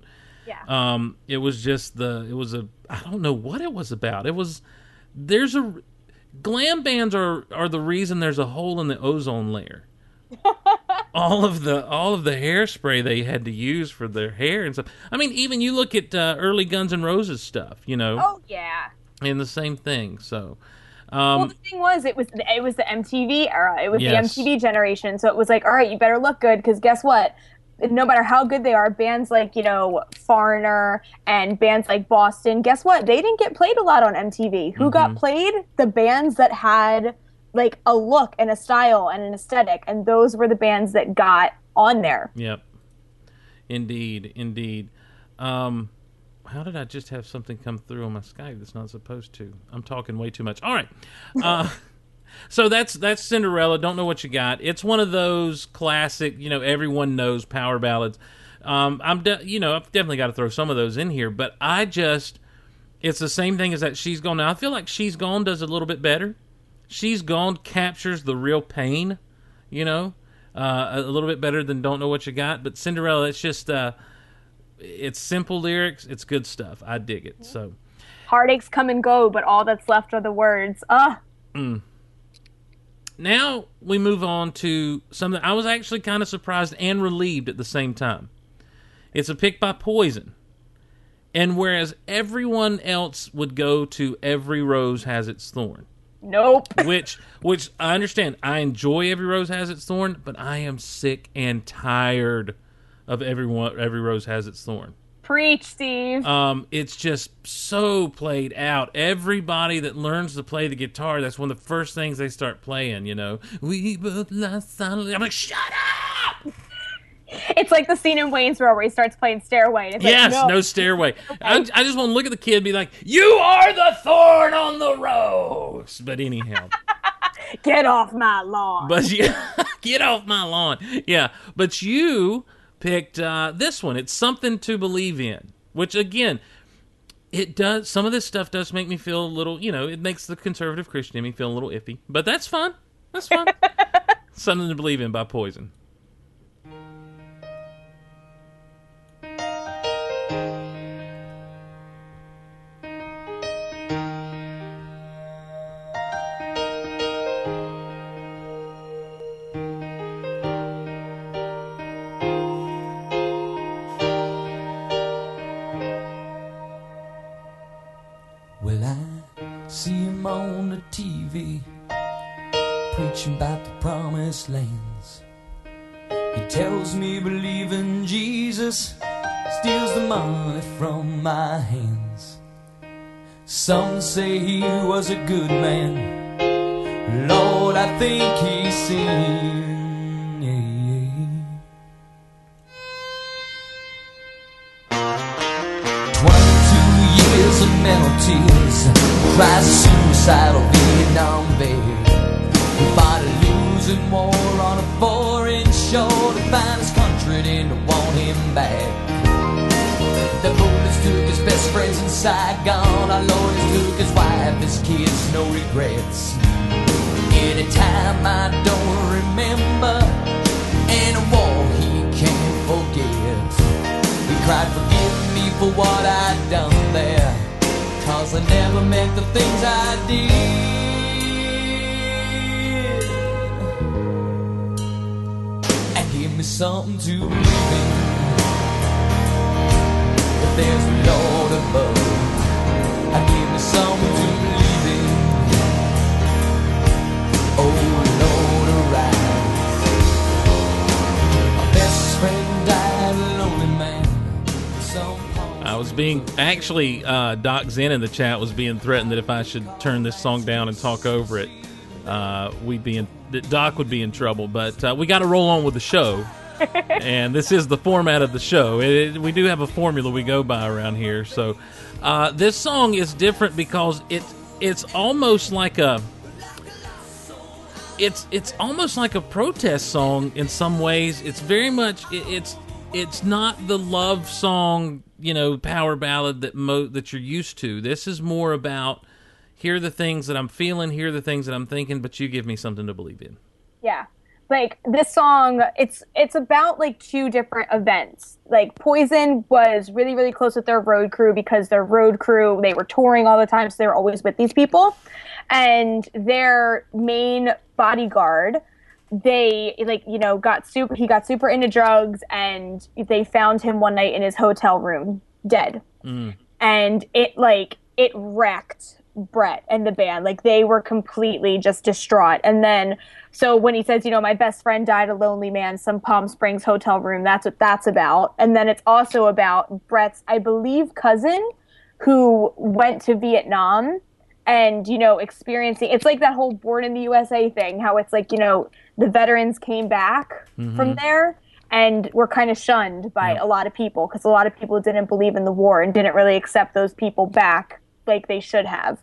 S4: yeah.
S3: Um, it was just the it was a I don't know what it was about. It was there's a glam bands are are the reason there's a hole in the ozone layer. all of the all of the hairspray they had to use for their hair and stuff. I mean, even you look at uh, early Guns N' Roses stuff, you know,
S4: oh yeah.
S3: and the same thing. So,
S4: Well,
S3: um,
S4: the thing was, it was it was the MTV era. It was
S3: Yes.
S4: the MTV generation. So it was like, all right, you better look good because guess what? No matter how good they are, bands like you know Foreigner and bands like Boston, guess what? They didn't get played a lot on MTV. Who
S3: Mm-hmm.
S4: got played? The bands that had like a look and a style and an aesthetic, and those were the bands that got on there.
S3: Yep. Indeed, indeed. Um, how did I just have something come through on my Skype that's not supposed to? I'm talking way too much. All right. Uh, so that's that's Cinderella. Don't know what you got. It's one of those classic, you know, everyone knows power ballads. Um, I'm, de- you know, I've definitely got to throw some of those in here, but I just, it's the same thing as that She's Gone. Now I feel like She's Gone does a little bit better. She's Gone captures the real pain, you know, uh, a little bit better than Don't Know What You Got. But Cinderella, it's just, uh, it's simple lyrics. It's good stuff. I dig it. So,
S4: Heartaches come and go, but all that's left are the words. Ah,
S3: now we move on to something I was actually kind of surprised and relieved at the same time. It's a pick by Poison. And whereas everyone else would go to Every Rose Has Its Thorn,
S4: nope.
S3: which which I understand. I enjoy Every Rose Has Its Thorn, but I am sick and tired of everyone Every Rose Has Its Thorn.
S4: Preach, Steve.
S3: Um, it's just so played out. Everybody that learns to play the guitar, that's one of the first things they start playing. You know, we both lie silently. I'm like, shut up!
S4: It's like the scene in Wayne's World where he starts playing Stairway. It's
S3: yes,
S4: like,
S3: no, stairway. I, I just want to look at the kid and be like, you are the thorn on the rose. But anyhow,
S4: get off my lawn.
S3: but yeah, get off my lawn. Yeah, but you picked uh, this one. It's something to believe in, which again. It does. Some of this stuff does make me feel a little, you know, it makes the conservative Christian in me feel a little iffy. But that's fun. That's fun. Something to believe in by Poison.
S8: Lands. He tells me believing Jesus, steals the money from my hands. Some say he was a good man. Lord, I think he sinned. Yeah. Twenty-two years of mental tears, cries suicidal Vietnam losing war on a foreign shore to find his country to want him back. The bullets took his best friends in Saigon. Our Lord took his wife, his kids, no regrets. Anytime I don't remember, and a war he can't forget. He cried, forgive me for what I'd done there. Cause I never meant the things I did. Something to believe in. There's a Lord above, and give me something to believe in. Oh Lord, arise. My best friend died, a lonely man.
S3: I was being actually uh, Doc Zen in the chat was being threatened that if I should turn this song down and talk over it, uh, we'd be in that Doc would be in trouble. But uh, we got to roll on with the show, and this is the format of the show. It, it- we do have a formula we go by around here. So uh, this song is different because it it's almost like a it's it's almost like a protest song in some ways. It's very much it, it's it's not the love song, you know, power ballad that mo- that you're used to. This is more about here are the things that I'm feeling, here are the things that I'm thinking, but you give me something to believe in.
S4: Yeah. Like this song, it's it's about like two different events. Like Poison was really really close with their road crew because their road crew they were touring all the time, so they were always with these people. And their main bodyguard, they like you know got super he got super into drugs, and they found him one night in his hotel room dead mm. and it like it wrecked Bret and the band. Like they were completely just distraught. And then so when he says, you know, my best friend died a lonely man, some Palm Springs hotel room, that's what that's about. And then it's also about Bret's, I believe, cousin who went to Vietnam and you know experiencing it's like that whole born in the usa thing how it's like you know the veterans came back mm-hmm. from there and were kind of shunned by a lot of people because a lot of people didn't believe in the war and didn't really accept those people back like they should have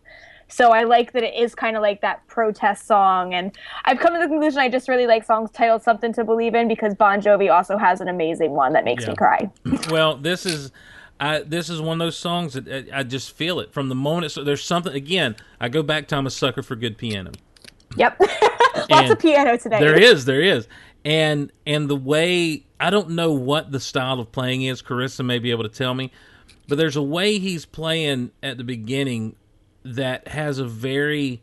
S4: so i like that it is kind of like that protest song and i've come to the conclusion i just really like songs titled something to believe in because bon jovi also has an amazing one that makes
S3: Yeah.
S4: me cry
S3: well, this is I, this is one of those songs that I, I just feel it from the moment. So there's something again. I go back to I'm a sucker for good piano.
S4: yep lots of piano today
S3: There is, there is, and and the way I don't know what the style of playing is. Carissa may be able to tell me, but there's a way he's playing at the beginning that has a very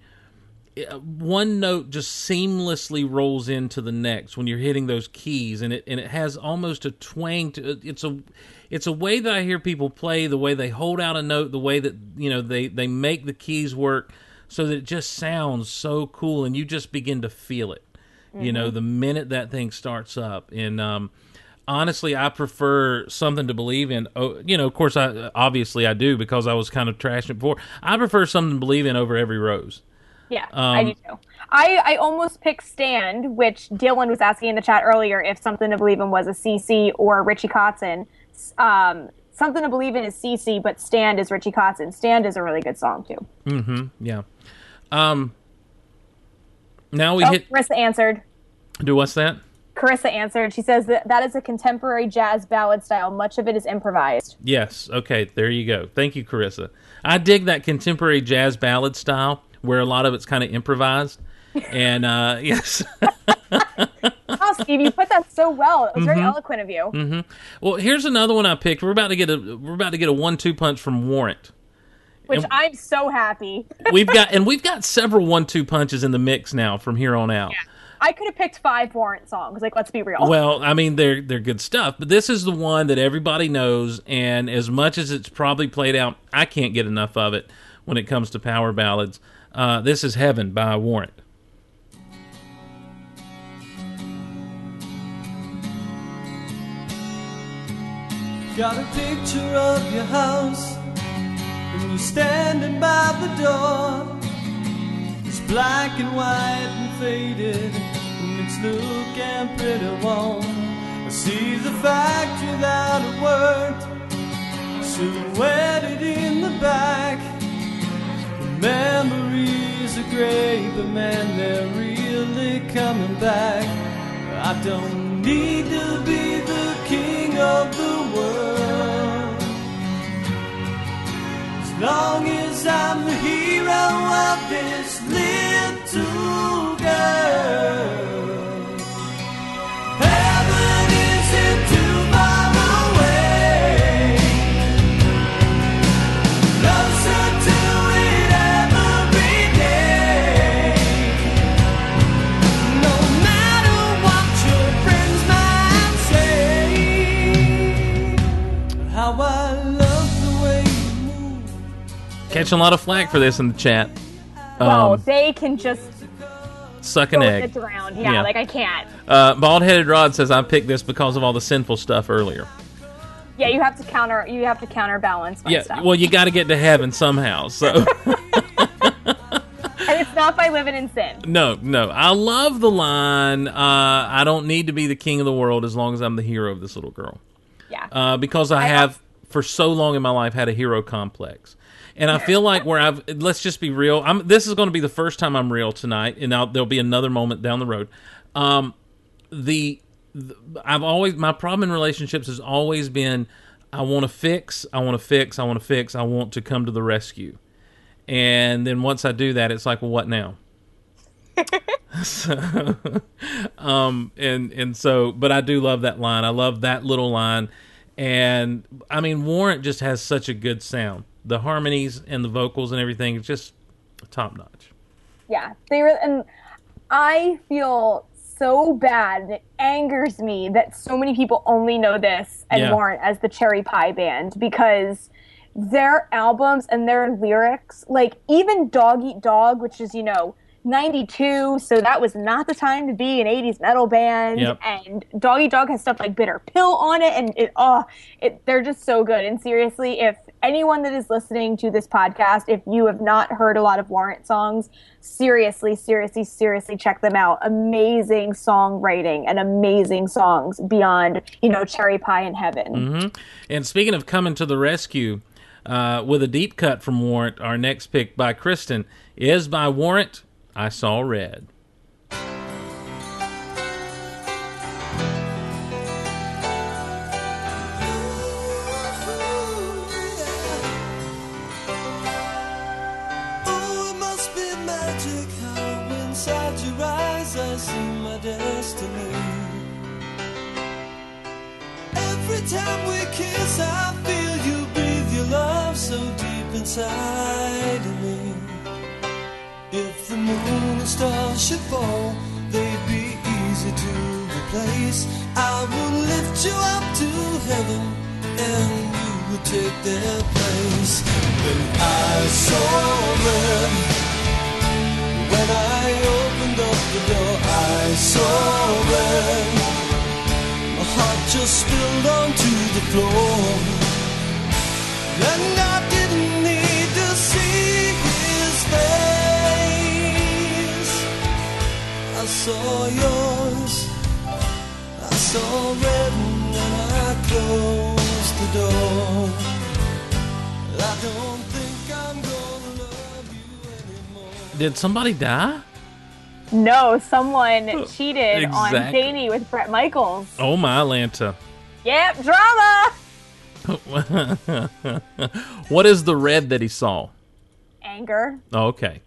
S3: uh, one note just seamlessly rolls into the next when you're hitting those keys and it and it has almost a twang to it's a it's a way that I hear people play the way they hold out a note the way that you know they they make the keys work so that it just sounds so cool and you just begin to feel it you know the minute that thing starts up. And um honestly i prefer something to believe in oh, you know of course i obviously i do because i was kind of trashing it before i prefer something to believe in over every rose
S4: Yeah, I
S3: Um,
S4: do too. I, I almost picked Stand, which Dylan was asking in the chat earlier if Something to Believe in was a CC or Richie Kotzen. Um, Something to Believe in is CC, but Stand is Richie Kotzen. Stand is a really good song too. Mm-hmm.
S3: Yeah um now we
S4: Oh,
S3: hit
S4: Carissa answered.
S3: do what's that
S4: Carissa answered. She says that that is a contemporary jazz ballad style. Much of it is improvised.
S3: Yes. Okay. There you go. Thank you, Carissa. I dig that contemporary jazz ballad style where a lot of it's kind of improvised. And uh, yes.
S4: Wow, Steve, you put that so well. It was
S3: Mm-hmm.
S4: very eloquent of you. Mm-hmm.
S3: well, here's another one I picked. We're about to get a we're about to get a one-two punch from Warrant.
S4: Which
S3: and-
S4: I'm so happy.
S3: We've got and we've got several one-two punches in the mix now from here on out.
S4: I could have picked five Warrant songs. Like, let's be real.
S3: Well, I mean they're they're good stuff, but this is the one that everybody knows and as much as it's probably played out, I can't get enough of it. when it comes to power ballads. Uh, this is Heaven by Warrant.
S5: Got a picture of your house, and you're standing by the door. Black and white and faded, and it's looking pretty warm. I see the factory that it worked, silhouetted in the back. The memories are great, but man, they're really coming back. I don't need to be the king of the world. Long as I'm the hero of this little girl.
S3: Catching a lot of flack for this in the chat.
S4: Well,
S3: Um,
S4: they can just
S3: suck an egg.
S4: around. Yeah,
S3: Yeah.
S4: like I can't.
S3: Uh, Bald headed Rod says I picked this because of all the sinful stuff earlier.
S4: Yeah, you have to counter. You have to counterbalance my
S3: Yeah,
S4: stuff.
S3: well, you got to get to heaven somehow. So.
S4: and it's not by living in sin.
S3: No, no. I love the line. Uh, I don't need to be the king of the world as long as I'm the hero of this little girl.
S4: Yeah.
S3: Uh, because I,
S4: I
S3: have, for so long in my life, had a hero complex. And I feel like where I've, let's just be real. I'm, this is going to be the first time I'm real tonight, and now there'll be another moment down the road. Um, the, the, I've always, my problem in relationships has always been I want to fix, I want to fix, I want to fix, I want to come to the rescue. And then once I do that, it's like, well, what now? so, um, and and so, but I do love that line. I love that little line, and I mean, Warrant just has such a good sound. The harmonies and the vocals and everything is just top notch.
S4: Yeah, they were, and I feel so bad. and It angers me that so many people only know this and
S3: Yeah.
S4: Warrant as the Cherry Pie Band because their albums and their lyrics, like even Dog Eat Dog, which is you know. 92, so that was not the time to be an 80s metal band.
S3: Yep.
S4: And Doggy Dog has stuff like Bitter Pill on it, and it, oh, it, they're just so good. And seriously, if anyone that is listening to this podcast, if you have not heard a lot of Warrant songs, seriously, seriously, seriously check them out. Amazing songwriting and amazing songs beyond, you know, Cherry Pie in Heaven.
S3: And speaking of coming to the rescue, uh, with a deep cut from Warrant, our next pick by Kristin is by Warrant. I saw red.
S5: Time we kiss, I feel you breathe your love so deep inside stars should fall, they'd be easy to replace. I would lift you up to heaven, and you would take their place. Then I saw red. When I opened up the door, I saw red. My heart just spilled onto the floor. And I didn't need saw yours. I saw red and I closed the door. I don't think I'm gonna love you anymore.
S3: Did somebody die?
S4: No, someone oh, cheated on
S3: Exactly.
S4: Danny with Bret Michaels.
S3: Oh my Atlanta.
S4: Yep, drama!
S3: What is the red that he saw?
S4: Anger.
S3: Oh, okay.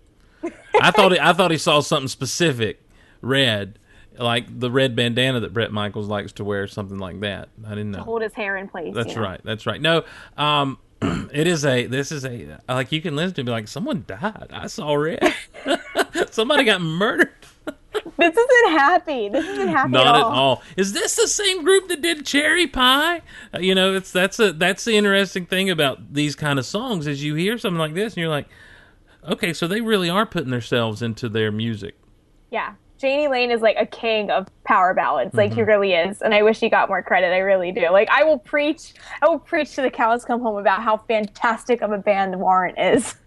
S3: I thought he, I thought he saw something specific, red, like the red bandana that Bret Michaels likes to wear, something like that. I didn't know.
S4: Hold his hair in place.
S3: That's
S4: know?
S3: right. That's right. No, um, it is a. This is a like you can listen to and be like, someone died. I saw red. Somebody got murdered.
S4: This isn't happy. This isn't happy
S3: Not
S4: at
S3: at
S4: all.
S3: all. Is this the same group that did Cherry Pie? Uh, you know, it's that's a that's the interesting thing about these kind of songs is you hear something like this and you're like, Okay, so they really are putting themselves into their music.
S4: Yeah. Jani Lane is like a king of power ballads. Like
S3: Mm-hmm.
S4: he really is. And I wish he got more credit. I really do. Like I will preach I will preach to the cows come home about how fantastic of a band Warrant is.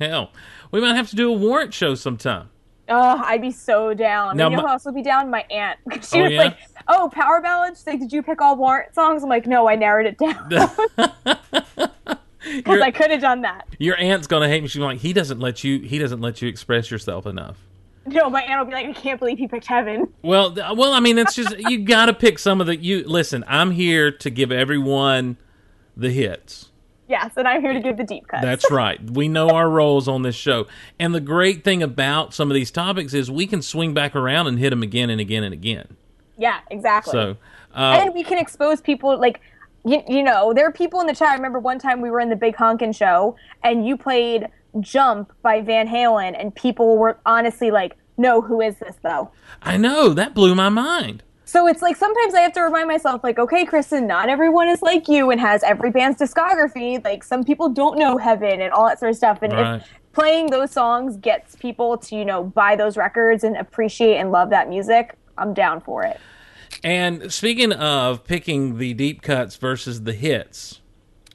S3: Well, we might have to do a warrant show sometime.
S4: Oh, I'd be so down.
S3: Now
S4: you know
S3: my-
S4: who else would be down? My aunt. she
S3: Oh,
S4: was
S3: yeah?
S4: like, "Oh, power ballads. She's Like, did you pick all Warrant songs?" I'm like, "No, I narrowed it down because I could have done that."
S3: Your aunt's gonna hate me. She's like, he doesn't let you. He doesn't let you express yourself enough.
S4: No, my aunt will be like, "I can't believe he picked Heaven."
S3: Well, well, I mean, it's just you got to pick some of the. You listen. I'm here to give everyone the hits.
S4: Yes, and I'm here to give the deep cuts.
S3: That's right. We know our roles on this show. And the great thing about some of these topics is we can swing back around and hit them again and again and again.
S4: yeah, exactly.
S3: So, uh,
S4: and we can expose people like you, you know there are people in the chat i remember one time we were in the big honkin show and you played jump by van halen and people were honestly like no who is this though
S3: I know that blew my mind.
S4: so it's like sometimes i have to remind myself like okay kristin not everyone is like you and has every band's discography like some people don't know heaven and all that sort of stuff and
S3: Right.
S4: if playing those songs gets people to you know buy those records and appreciate and love that music i'm down for it
S3: And speaking of picking the deep cuts versus the hits,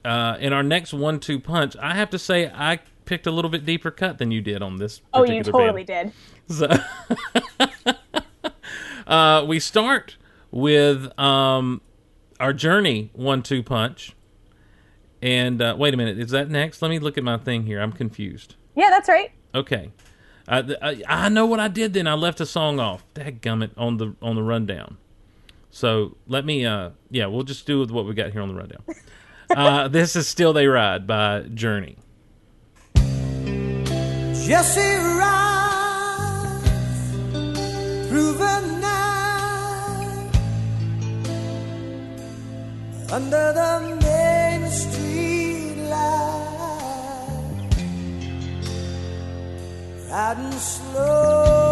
S3: uh, in our next one-two punch, I have to say I picked a little bit deeper cut than you did on this.
S4: oh you totally
S3: band.
S4: did
S3: So, uh, we start with um, our journey one-two punch. And uh, wait a minute, is that next? Let me look at my thing here. I'm confused.
S4: yeah that's right
S3: Okay, uh, I, I know what I did. Then I left a song off. Dadgummit on the on the rundown. So let me. Uh, yeah, we'll just do with what we got here on the rundown. uh, this is "Still They Ride" by Journey.
S5: Jesse rides through the night under the main street light, riding slow.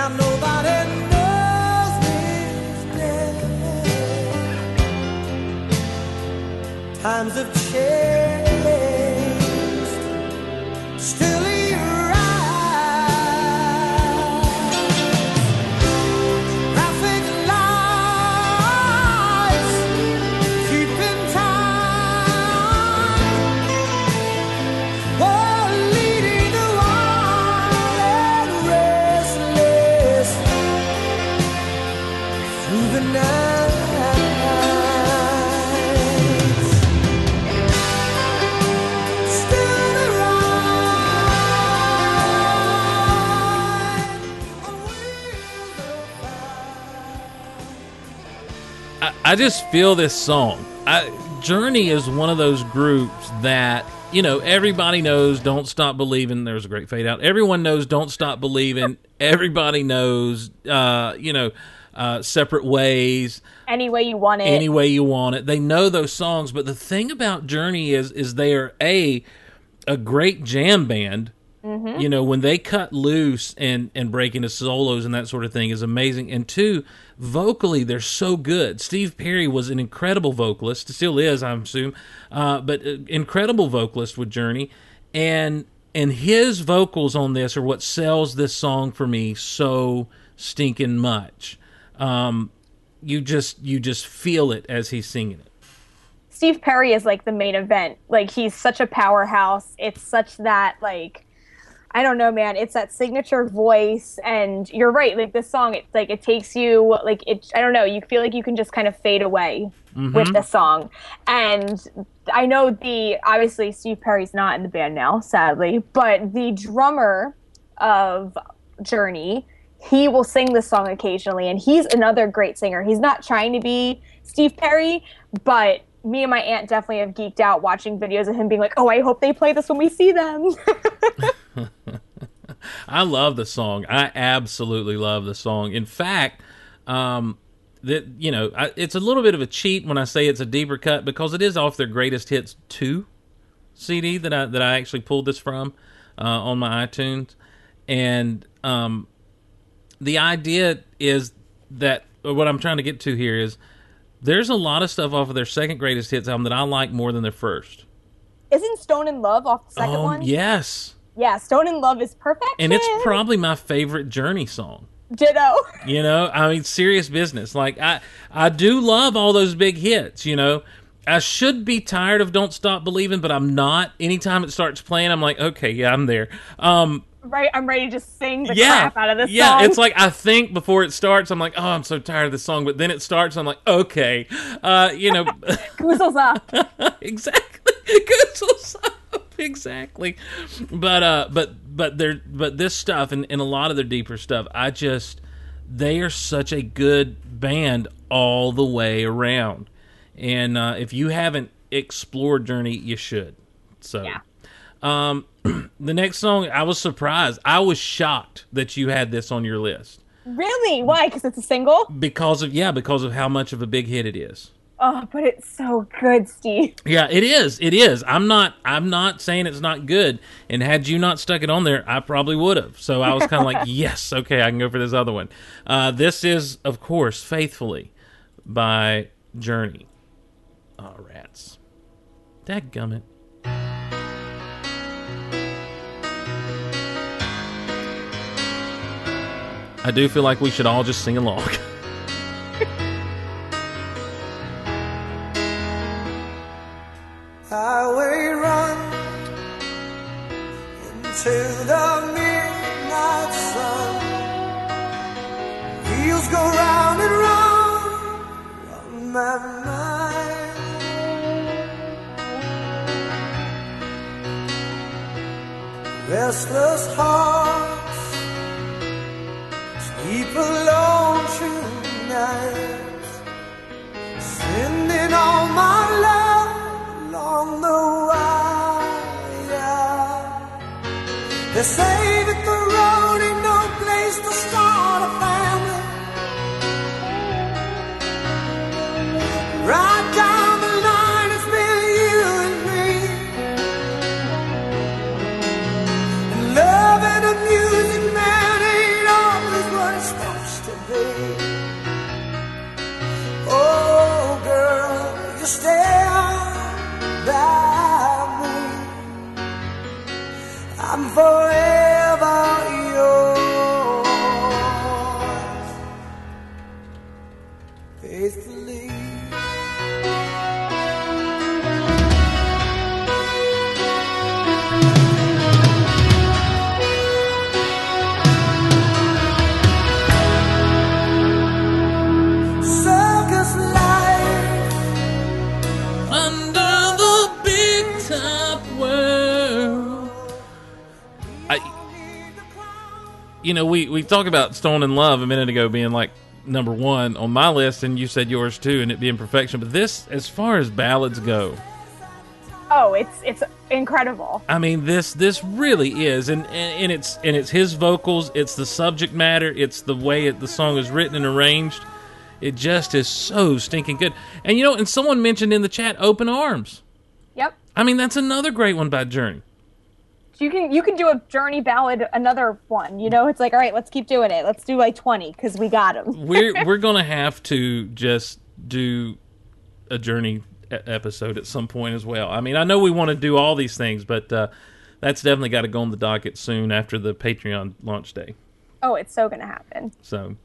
S5: Now nobody knows. Times have changed.
S3: I, just feel this song. I, Journey is one of those groups that you know everybody knows. Don't stop believing. There's a great fade out. Everyone knows. Don't stop believing. Everybody knows. Uh, you know, uh, separate ways.
S4: any way you want it
S3: any way you want it. They know those songs, but the thing about Journey is is they are a a great jam band. You know, when they cut loose and and break into solos and that sort of thing is amazing. And two, vocally they're so good. Steve Perry was an incredible vocalist, still is, I'm assuming, uh, but uh, incredible vocalist with Journey, and and his vocals on this are what sells this song for me so stinking much. Um, you just you just feel it as he's singing it.
S4: Steve Perry is like the main event. Like he's such a powerhouse. It's such that like I don't know, man. It's that signature voice, and you're right. Like this song, it's like it takes you like it. I don't know. You feel like you can just kind of fade away mm-hmm. with the song, and I know the obviously Steve Perry's not in the band now, sadly, but the drummer of Journey. He will sing this song occasionally, and he's another great singer. He's not trying to be Steve Perry, but me and my aunt definitely have geeked out watching videos of him being like, "Oh, I hope they play this when we see them."
S3: I love the song. I absolutely love the song. In fact, um, that you know, I, it's a little bit of a cheat when I say it's a deeper cut because it is off their greatest hits two. CD that I that I actually pulled this from uh, on my iTunes, and um, the idea is that what I'm trying to get to here is there's a lot of stuff off of their second greatest hits album that I like more than their first.
S4: Isn't Stone in Love off the second
S3: Um,
S4: one?
S3: yes,
S4: Yeah, Stone in Love is perfect.
S3: and it's probably my favorite Journey song.
S4: Ditto.
S3: You know, I mean, serious business. Like I, I do love all those big hits. You know, I should be tired of "Don't Stop Believing," but I'm not. Anytime it starts playing, I'm like, okay, yeah, I'm there. Um,
S4: Right, I'm ready to just sing the
S3: yeah,
S4: crap out of this
S3: yeah.
S4: song.
S3: It's like I think before it starts, I'm like, oh, I'm so tired of this song. But then it starts, I'm like, okay, uh, you know,
S4: Goozles up.
S3: exactly. Goozles up. Exactly. But uh but but they're but this stuff and, and a lot of their deeper stuff, I just they are such a good band all the way around. And uh if you haven't explored Journey, you should. So
S4: Yeah.
S3: um the next song I was surprised. I was shocked that you had this on your list.
S4: Really? Why? Because it's a single?
S3: Because of yeah, because of how much of a big hit it is.
S4: Oh, but it's so good, Steve.
S3: Yeah, it is. It is. I'm not. I'm not saying it's not good. And had you not stuck it on there, I probably would have. So I was kind of like, yes, okay, I can go for this other one. Uh, this is, of course, "Faithfully" by Journey. Oh, rats! Dadgummit. I do feel like we should all just sing along.
S5: highway run into the midnight sun. Wheels go round and round on my mind. Restless hearts sleep alone tonight sending all my
S3: know, we we talked about Stone in Love a minute ago being like number one on my list, and you said yours too, and it being perfection. But this, as far as ballads go,
S4: Oh, it's it's incredible.
S3: I mean this this really is, and and, and it's and it's his vocals, it's the subject matter, it's the way it, the song is written and arranged. It just is so stinking good. And you know, and someone mentioned in the chat, "Open Arms."
S4: Yep.
S3: I mean, that's another great one by Journey.
S4: You can you can do a journey ballad, another one. You know, it's like, all right, let's keep doing it. Let's do like twenty because we got them.
S3: we're we're gonna have to just do a journey episode at some point as well. I mean, I know we want to do all these things, but uh, that's definitely got to go on the docket soon after the Patreon launch day.
S4: Oh, it's so gonna happen.
S3: So,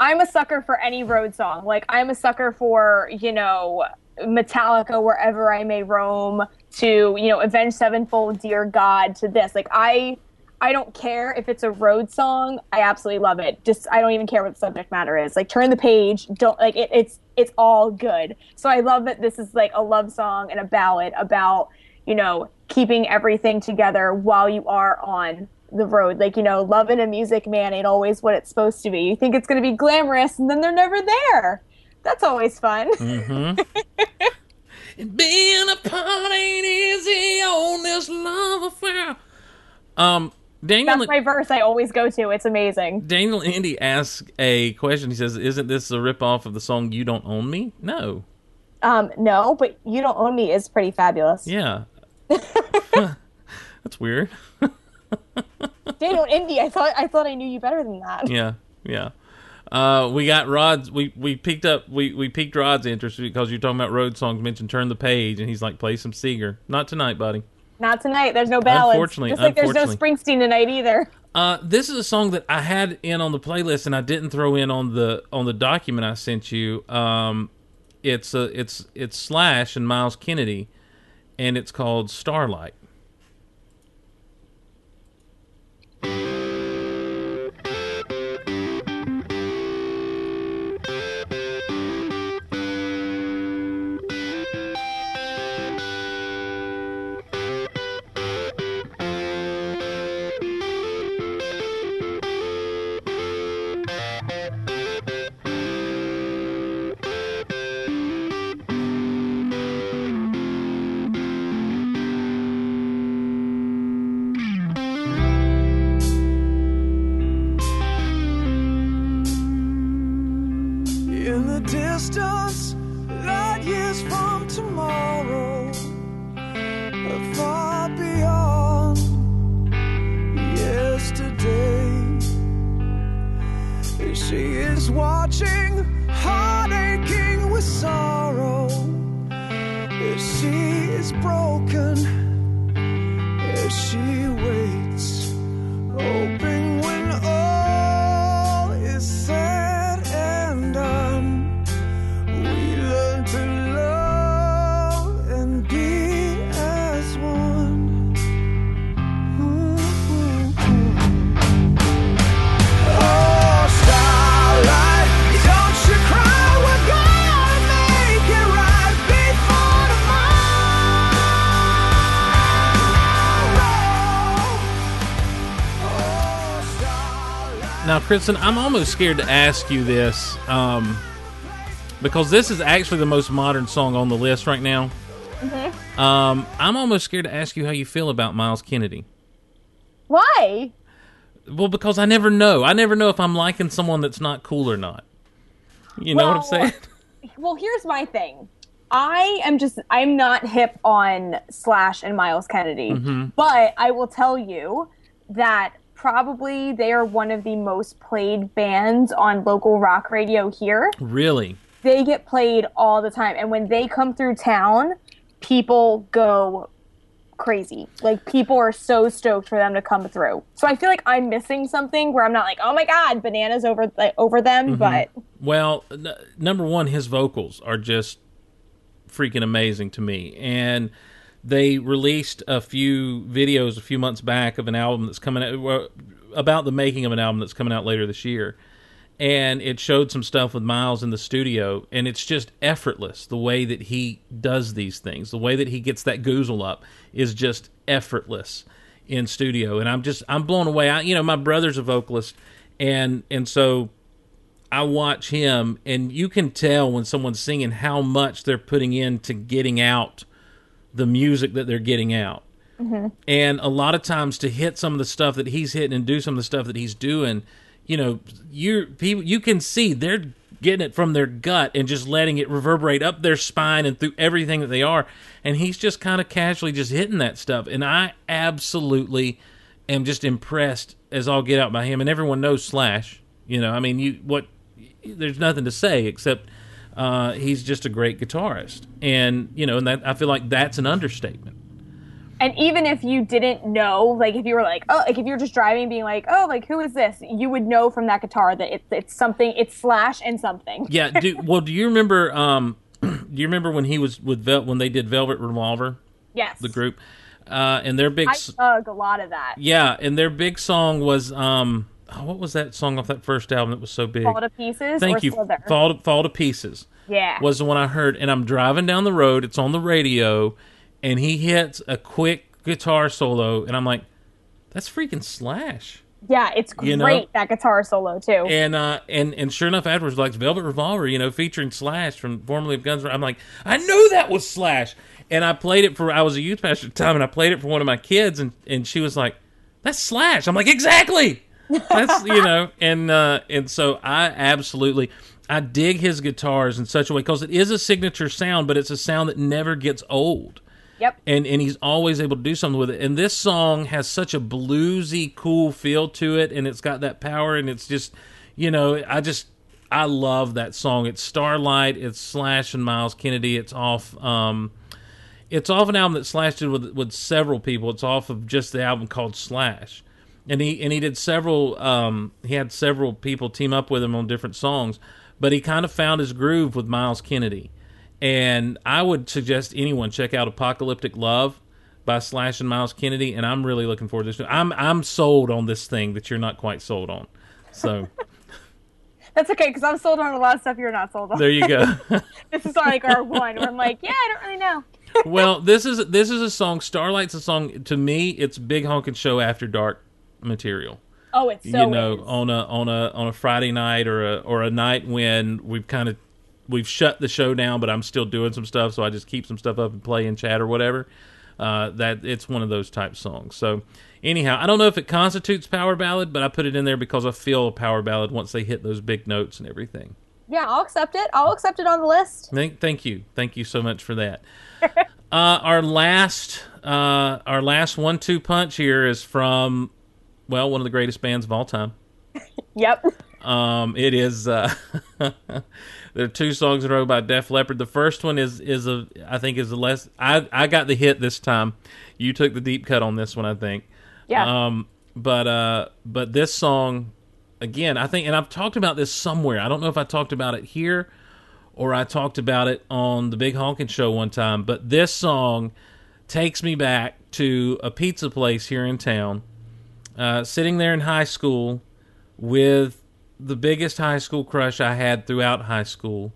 S4: I'm a sucker for any road song. Like I'm a sucker for you know Metallica, wherever I may roam. To you know, Avenged Sevenfold, Dear God. To this, like I, I don't care if it's a road song. I absolutely love it. Just I don't even care what the subject matter is. Like turn the page. Don't like it. It's it's all good. So I love that this is like a love song and a ballad about you know keeping everything together while you are on the road. Like, you know, love loving a music man ain't always what it's supposed to be. You think it's going to be glamorous and then they're never there. That's always fun.
S3: being apart ain't easy on this love affair. Um, Daniel.
S4: That's my verse I always go to. It's amazing.
S3: Daniel Indy asks a question. He says, "Isn't this a ripoff of the song You Don't Own Me?" No.
S4: Um, no, but You Don't Own Me is pretty fabulous.
S3: Yeah. That's weird.
S4: Daniel Indy, I thought I thought I knew you better than that.
S3: Yeah, yeah. Uh, we got Rod's. We we picked up. We we piqued Rod's interest because you're talking about road songs. Mentioned "Turn the Page," and he's like, "Play some Seger." Not tonight, buddy.
S4: Not tonight. There's no ballads.
S3: Unfortunately-
S4: Just like there's no. Springsteen tonight either.
S3: Uh, this is a song that I had in on the playlist, and I didn't throw in on the on the document I sent you. Um, it's a it's it's Slash and Myles Kennedy, and it's called Starlight. Kristin, I'm almost scared to ask you this um, because this is actually the most modern song on the list right now. Um, I'm almost scared to ask you how you feel about Myles Kennedy.
S4: Why?
S3: Well, because I never know. I never know if I'm liking someone that's not cool or not. You know what I'm saying?
S4: Well, here's my thing. I am just I'm not hip on Slash and Myles Kennedy,
S3: Mm-hmm.
S4: but I will tell you that probably they are one of the most played bands on local rock radio here.
S3: Really?
S4: They get played all the time, and when they come through town, people go crazy. Like people are so stoked for them to come through. So I feel like I'm missing something where I'm not like, oh my god, bananas over like, over them,
S3: Mm-hmm.
S4: but
S3: Well, n- number one, his vocals are just freaking amazing to me. And they released a few videos a few months back of an album that's coming out about the making of an album that's coming out later this year. And it showed some stuff with Myles in the studio, and it's just effortless the way that he does these things. The way that he gets that goozle up is just effortless in studio, and I'm just I'm blown away. I, you know, my brother's a vocalist, and and so I watch him, and you can tell when someone's singing how much they're putting into getting out the music that they're getting out. Mm-hmm. And a lot of times to hit some of the stuff that he's hitting and do some of the stuff that he's doing, you know, you people you can see they're getting it from their gut and just letting it reverberate up their spine and through everything that they are. And he's just kind of casually just hitting that stuff. And I absolutely am just impressed as all get out by him. And everyone knows Slash. You know, I mean, you what? There's nothing to say except uh, he's just a great guitarist, and you know, and that I feel like that's an understatement.
S4: And even if you didn't know, like if you were like, oh, like if you're just driving, being like, oh, like who is this? You would know from that guitar that it's it's something, it's Slash and something.
S3: Yeah. Do, well, do you remember? Um, do you remember when he was with Vel- when they did Velvet Revolver,
S4: Yes,
S3: the group, uh, and their big
S4: I dug a lot of that.
S3: yeah, and their big song was um, oh, what was that song off that first album that was so big?
S4: Fall to pieces.
S3: Thank
S4: or
S3: you.
S4: Slither.
S3: Fall to, Fall to Pieces.
S4: Yeah.
S3: was the one I heard, and I'm driving down the road. It's on the radio, and he hits a quick guitar solo, and I'm like, "That's freaking Slash."
S4: yeah, it's great
S3: You know?
S4: that guitar solo too.
S3: And uh, and and sure enough, afterwards, like Velvet Revolver, you know, featuring Slash from formerly of Guns. N' I'm like, I knew that was Slash, and I played it for. I was a youth pastor at the time, and I played it for one of my kids, and and she was like, "That's Slash." I'm like, exactly. That's you know, and uh, and so I absolutely. I dig his guitars in such a way because it is a signature sound, but it's a sound that never gets old.
S4: Yep.
S3: and and he's always able to do something with it. And this song has such a bluesy, cool feel to it, and it's got that power, and it's just, you know, I just I love that song. It's Starlight. It's Slash and Myles Kennedy. It's off. Um, it's off an album that Slash did with with several people. It's off of just the album called Slash, and he and he did several. Um, he had several people team up with him on different songs, but he kind of found his groove with Myles Kennedy. And I would suggest anyone check out Apocalyptic Love by Slash and Myles Kennedy. And I'm really looking forward to this. I'm I'm sold on this thing that you're not quite sold on. So
S4: That's okay because I'm sold on a lot of stuff you're not sold on.
S3: there you go.
S4: this is like our one where I'm like, yeah, I don't really know.
S3: well, this is this is a song. Starlight's a song to me. It's big honkin' show after dark material.
S4: Oh, it's so
S3: you know,
S4: is.
S3: on a on a on a Friday night or a or a night when we've kind of we've shut the show down, but I'm still doing some stuff, so I just keep some stuff up and play and chat or whatever. Uh, that it's one of those type songs. So anyhow, I don't know if it constitutes power ballad, but I put it in there because I feel a power ballad once they hit those big notes and everything.
S4: Yeah, I'll accept it. I'll accept it on the list.
S3: Thank, thank you, thank you so much for that. uh, our last, uh, our last one-two punch here is from, well, one of the greatest bands of all time.
S4: Yep.
S3: Um, it is. Uh, there are two songs in a row by Def Leppard. The first one is is a I think is the less. I I got the hit this time. You took the deep cut on this one, I think.
S4: Yeah.
S3: Um, but uh, but this song again, I think, and I've talked about this somewhere. I don't know if I talked about it here or I talked about it on the Big Honkin' Show one time. But this song takes me back to a pizza place here in town. Uh, sitting there in high school with the biggest high school crush I had throughout high school.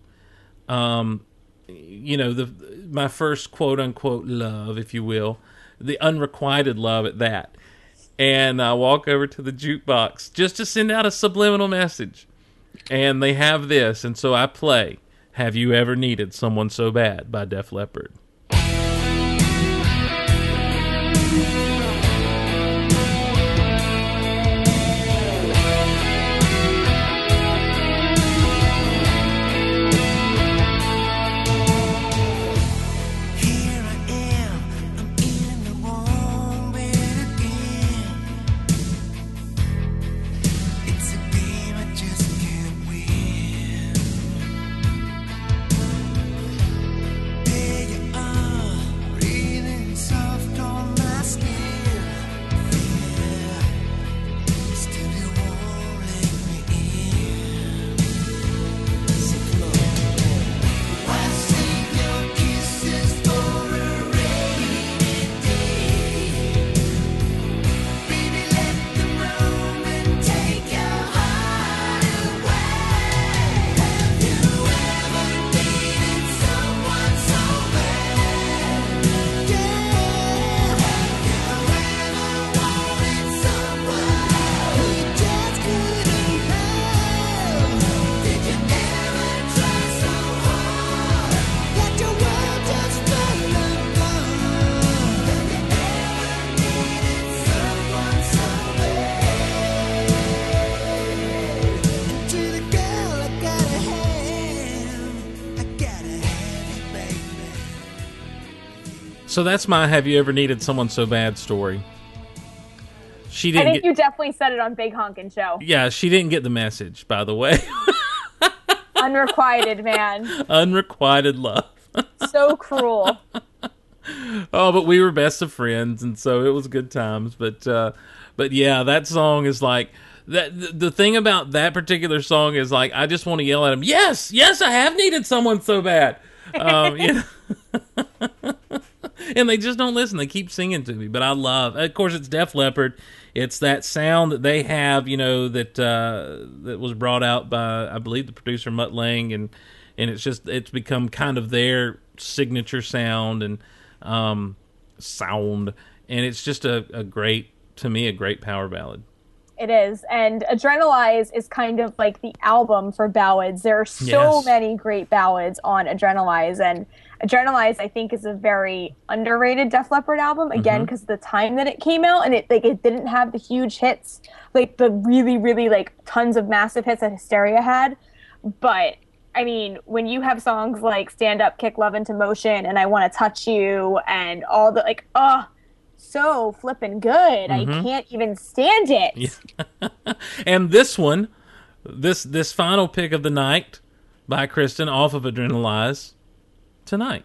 S3: Um, you know, the my first quote unquote love, if you will, the unrequited love at that. And I walk over to the jukebox just to send out a subliminal message. And they have this, and so I play Have You Ever Needed Someone So Bad by Def Leppard.
S1: So
S3: that's my Have You Ever Needed Someone So Bad story. She didn't I
S4: think
S3: get,
S4: you definitely said it on Big Honkin' Show.
S3: yeah, she didn't get the message, by the way.
S4: Unrequited, man.
S3: Unrequited love.
S4: So cruel.
S3: Oh, but we were best of friends, and so it was good times. But uh, but yeah, that song is like that. The, the thing about that particular song is like I just want to yell at him. Yes, yes, I have needed someone so bad. Um, you know. and they just don't listen. They keep singing to me, but I love. Of course, it's Def Leppard. It's that sound that they have, you know, that uh, that was brought out by I believe the producer Mutt Lange, and and it's just it's become kind of their signature sound and um, sound, and it's just a, a great to me a great power ballad.
S4: It is. And Adrenalize is kind of like the album for ballads. There are so
S3: Yes.
S4: many great ballads on Adrenalize. And Adrenalize, I think, is a very underrated Def Leppard album, again, mm-hmm. because of the time that it came out and it like it didn't have the huge hits, like the really, really like tons of massive hits that Hysteria had. But I mean, when you have songs like Stand Up, Kick Love into Motion, and I Want to Touch You, and all the like, oh, so flippin' good. I mm-hmm. can't even stand it.
S3: and this one, this this final pick of the night by Kristin off of Adrenalize tonight.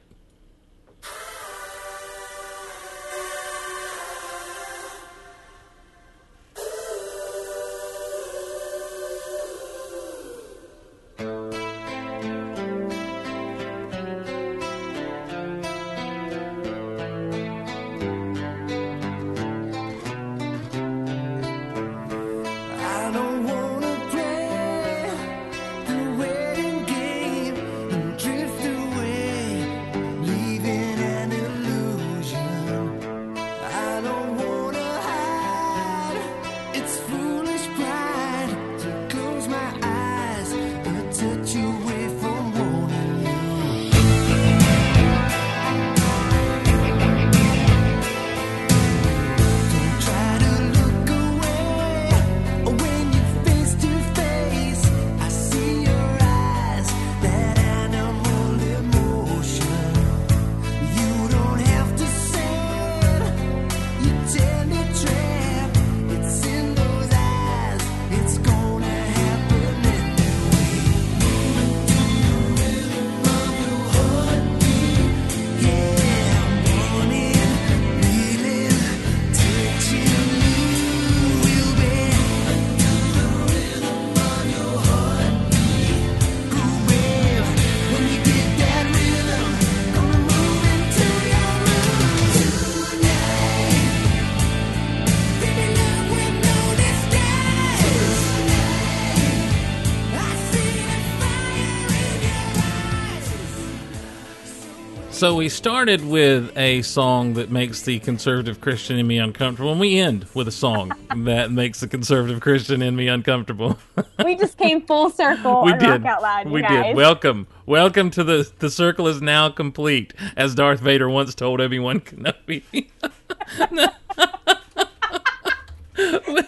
S3: So we started with a song that makes the conservative Christian in me uncomfortable, and we end with a song that makes the conservative Christian in me uncomfortable.
S4: We just came full circle
S3: we did.
S4: Loud. You
S3: we
S4: guys.
S3: did. Welcome, welcome to the the circle is now complete, as Darth Vader once told Obi Wan Kenobi.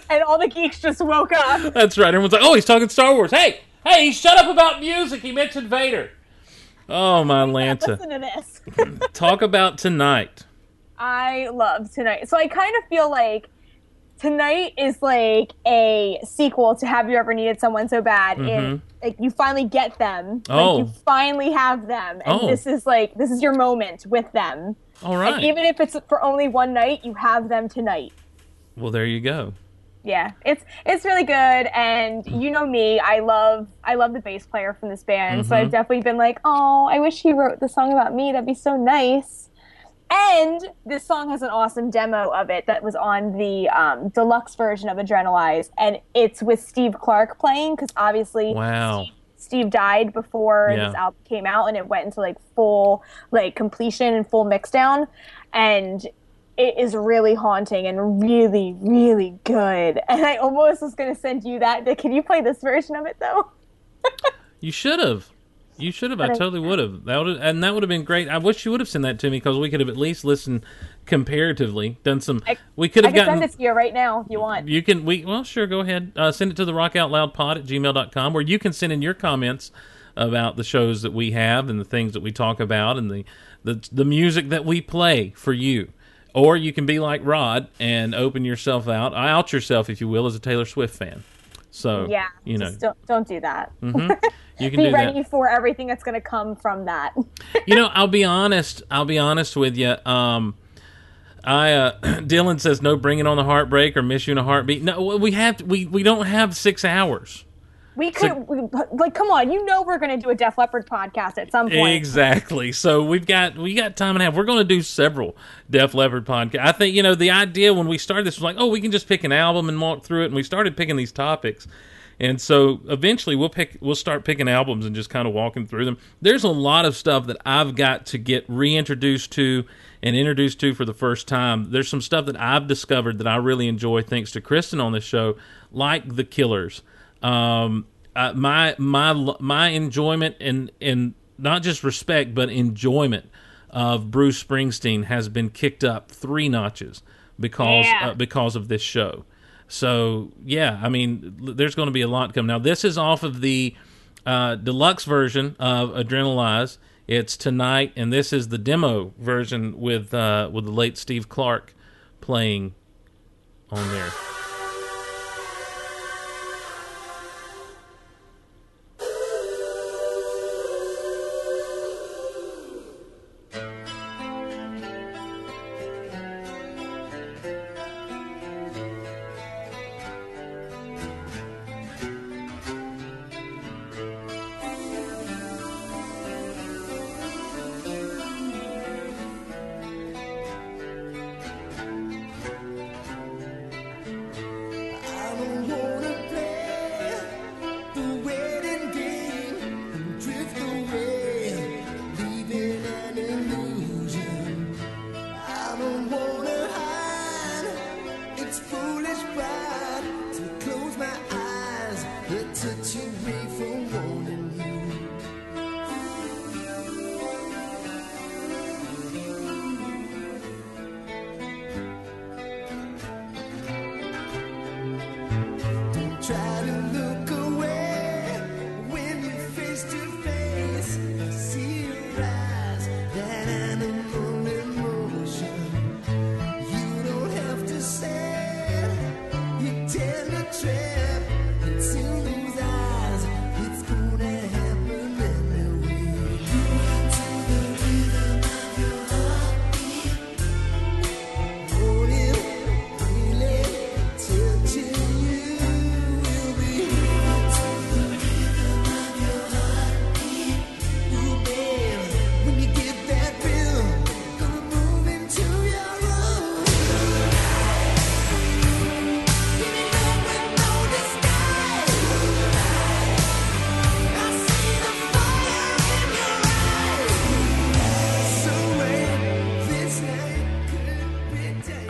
S4: and all the geeks just woke up.
S3: That's right. Everyone's like, "Oh, he's talking Star Wars." Hey, hey, shut up about music. He mentioned Vader. Oh my Lanta,
S4: Listen to this.
S3: talk about tonight.
S4: I love tonight. So I kind of feel like tonight is like a sequel to Have You Ever Needed Someone So Bad? And mm-hmm. like you finally get them.
S3: Oh.
S4: Like you oh. finally have them. And
S3: Oh.
S4: this is like this is your moment with them.
S3: All right.
S4: And even if it's for only one night, you have them tonight.
S3: well, there you go.
S4: Yeah, it's it's really good, and you know me, I love I love the bass player from this band, so
S3: Mm-hmm.
S4: I've definitely been like, oh, I wish he wrote the song about me. That'd be so nice. And this song has an awesome demo of it that was on the um, deluxe version of Adrenalize, and it's with Steve Clark playing because obviously
S3: Wow.
S4: Steve died before
S3: Yeah.
S4: this album came out, and it went into like full like completion and full mixdown, and it is really haunting and really really good. And I almost was gonna send you that. Can you play this version of it though?
S3: You should have. You should have. I totally would have. That would, and that would have been great. I wish you would have sent that to me because we could have at least listened comparatively. Done some.
S4: I-
S3: we could have
S4: can
S3: gotten.
S4: send it to you right now if you want.
S3: You can. We well, sure. Go ahead. Uh, send it to the Rock Out Loud Pod at gmail.com where you can send in your comments about the shows that we have and the things that we talk about and the the the music that we play for you. Or you can be like Rod and open yourself out, out yourself, if you will, as a Taylor Swift fan. So
S4: Yeah,
S3: you know,
S4: don't don't do that.
S3: you can
S4: Be ready
S3: that.
S4: for everything that's gonna come from that.
S3: you know, I'll be honest. I'll be honest with you. Um, I uh, Dylan says no, bring it on the heartbreak or miss you in a heartbeat. No, we have we we don't have six hours.
S4: We could we, like come on, you know we're gonna do a Def Leppard podcast at some point.
S3: Exactly. So we've got we got time and a half. We're going to do several Def Leppard podcasts. I think you know the idea when we started this was like, oh, we can just pick an album and walk through it, and we started picking these topics. And so eventually we'll pick we'll start picking albums and just kind of walking through them. There's a lot of stuff that I've got to get reintroduced to and introduced to for the first time. There's some stuff that I've discovered that I really enjoy thanks to Kristin on this show, like The Killers. Um, uh, my my my enjoyment and and not just respect but enjoyment of Bruce Springsteen has been kicked up three notches because
S4: Yeah.
S3: uh, because of this show. So yeah, I mean, there's going to be a lot coming. Now this is off of the uh, deluxe version of Adrenalize. It's tonight, and this is the demo version with uh, with the late Steve Clark playing on there.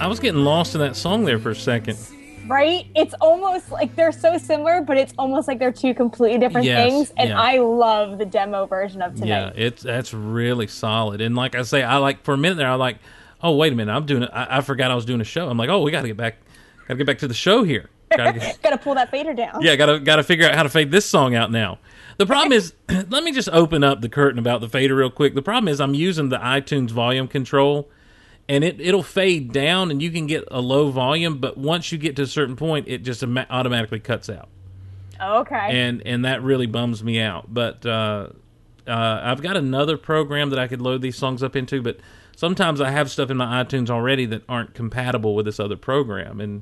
S1: I
S3: was getting lost in that song there for a second.
S4: right? It's almost like they're so similar, but it's almost like they're two completely different
S3: Yes,
S4: things. And
S3: yeah.
S4: I love the demo version of
S3: Yeah,
S4: tonight.
S3: it's that's really solid. And like I say, I like for a minute there, I like, oh wait a minute, I'm doing it. I, I forgot I was doing a show. I'm like, oh, we got to get back, got to get back to the show here. Gotta get-
S4: Gotta pull that fader down.
S3: yeah, gotta gotta figure out how to fade this song out now. The problem is, let me just open up the curtain about the fader real quick. The problem is, I'm using the iTunes volume control, and it it'll fade down, and you can get a low volume, but once you get to a certain point, it just automatically cuts out
S4: Okay.
S3: and and that really bums me out. But uh, uh, I've got another program that I could load these songs up into, but sometimes I have stuff in my iTunes already that aren't compatible with this other program, and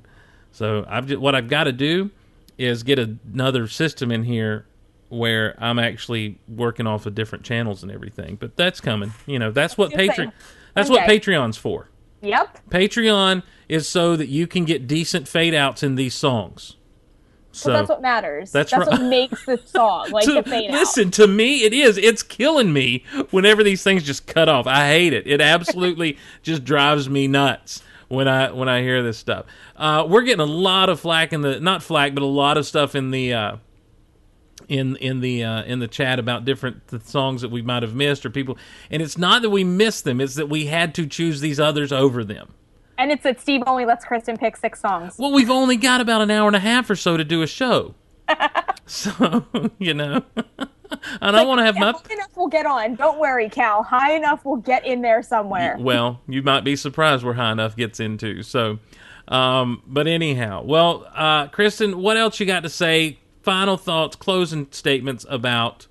S3: so I've just, what I've got to do is get another system in here where I'm actually working off of different channels and everything. But that's coming. You know, that's what Patreon. That's what Patreon's for.
S4: yep.
S3: Patreon is so that you can get decent fade outs in these songs. So
S4: Well, that's what matters.
S3: That's
S4: That's,
S3: right.
S4: what makes the song like
S3: to-
S4: the fade out.
S3: listen to me it is it's killing me whenever these things just cut off i hate it it absolutely just drives me nuts when i when i hear this stuff uh, we're getting a lot of flack in the not flack but a lot of stuff in the uh, in in the uh, in the chat about different th- songs that we might have missed or people and it's not that we missed them it's that we had to choose these others over them
S4: And it's that Steve only lets Kristin pick six songs.
S3: well we've only got about an hour and a half or so to do a show so you know and i want to have my
S4: High enough we'll get on. Don't worry, Cal. High enough we'll get in there somewhere.
S3: well, you might be surprised where high enough gets into. So, um, but anyhow, well, uh, Kristin, what else you got to say? Final thoughts, closing statements about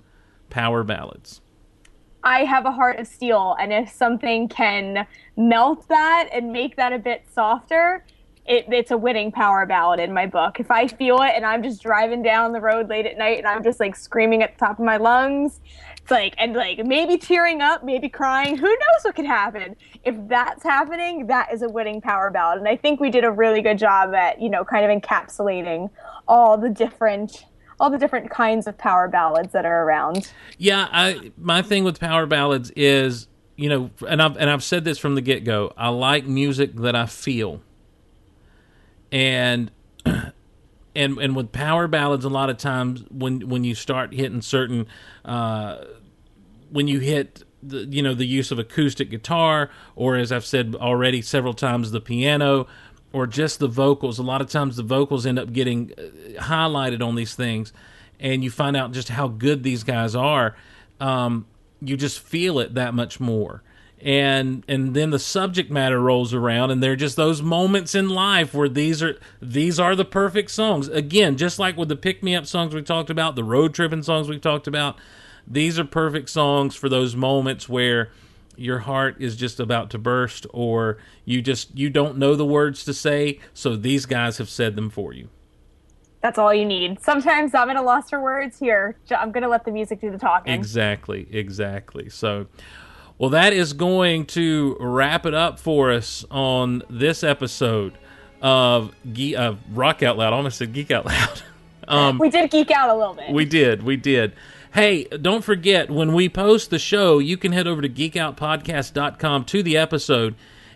S3: power ballads.
S4: I have a heart of steel, and if something can melt that and make that a bit softer, it, it's a winning power ballad in my book. If I feel it and I'm just driving down the road late at night and I'm just like screaming at the top of my lungs, it's like, and like maybe tearing up, maybe crying, who knows what could happen. If that's happening, that is a winning power ballad. And I think we did a really good job at, you know, kind of encapsulating all the different. All the different kinds of power ballads that are around.
S3: Yeah, I my thing with power ballads is, you know, and I've and I've said this from the get go. I like music that I feel, and and and with power ballads, a lot of times when when you start hitting certain, uh, when you hit the you know the use of acoustic guitar, or as I've said already several times, the piano. Or just the vocals. A lot of times the vocals end up getting uh, highlighted on these things, and you find out just how good these guys are, um, you just feel it that much more. And and then the subject matter rolls around, and they're just those moments in life where these are these are the perfect songs. Again, just like with the pick me up songs we talked about, the road tripping songs we talked about, these are perfect songs for those moments where your heart is just about to burst or you just you don't know the words to say so these guys have said them for you
S4: That's all you need. Sometimes I'm at a loss for words. Here, i'm gonna let the music do the talking.
S3: exactly exactly so well that is going to wrap it up for us on this episode of Ge- of rock out loud I almost said geek out loud um
S4: We did geek out a little bit.
S3: We did. We did. Hey, don't forget when we post the show, you can head over to geekoutpodcast.com to the episode,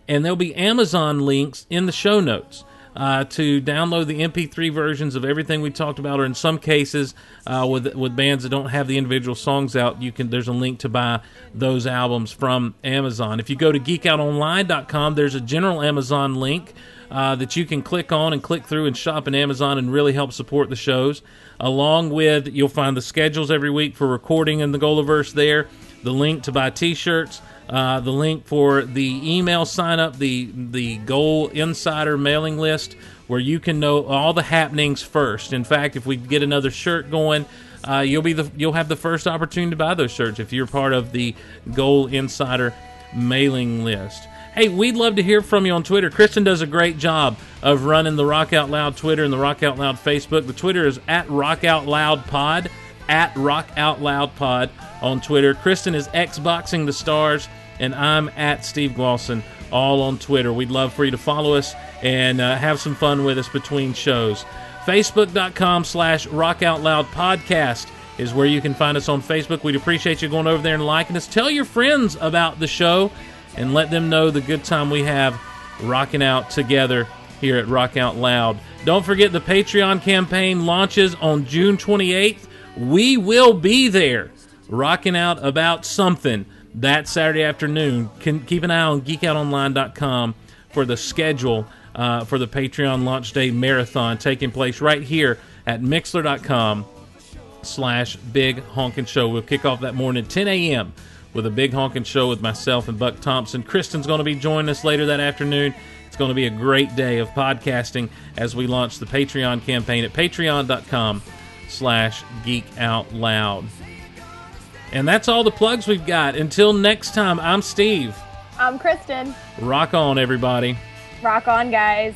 S3: and there'll be Amazon links in the show notes. Uh, to download the MP3 versions of everything we talked about, or in some cases, uh, with with bands that don't have the individual songs out, you can. There's a link to buy those albums from Amazon. If you go to geekoutonline.com, there's a general Amazon link uh, that you can click on and click through and shop in Amazon and really help support the shows. Along with, you'll find the schedules every week for recording in the Golaverse there, the link to buy T-shirts, uh, the link for the email sign up, the the Goal Insider mailing list, where you can know all the happenings first. In fact, if we get another shirt going. Uh, you'll be the you'll have the first opportunity to buy those shirts if you're part of the Goal Insider mailing list. Hey, we'd love to hear from you on Twitter. Kristin does a great job of running the Rock Out Loud Twitter and the Rock Out Loud Facebook. The Twitter is at Rock Out Loud Pod, at Rock Out Loud Pod on Twitter. Kristin is Xboxing the Stars, and I'm at Steve Glosson, all on Twitter. We'd love for you to follow us and uh, have some fun with us between shows. Facebook.com slash Rock Out Loud Podcast is where you can find us on Facebook. We'd appreciate you going over there and liking us. Tell your friends about the show and let them know the good time we have rocking out together here at Rock Out Loud. Don't forget the Patreon campaign launches on June 28th. We will be there rocking out about something that Saturday afternoon. Can keep an eye on geekoutonline.com for the schedule uh, for the Patreon launch day marathon taking place right here at mixlr.com slash big honkin' show. We'll kick off that morning at 10 a.m. with a big honkin' show with myself and Buck Thompson. Kristin's going to be joining us later that afternoon. It's going to be a great day of podcasting as we launch the Patreon campaign at patreon.com slash geek out loud. And that's all the plugs we've got. Until next time, I'm Steve.
S4: I'm Kristin.
S3: Rock on, everybody.
S4: Rock on, guys.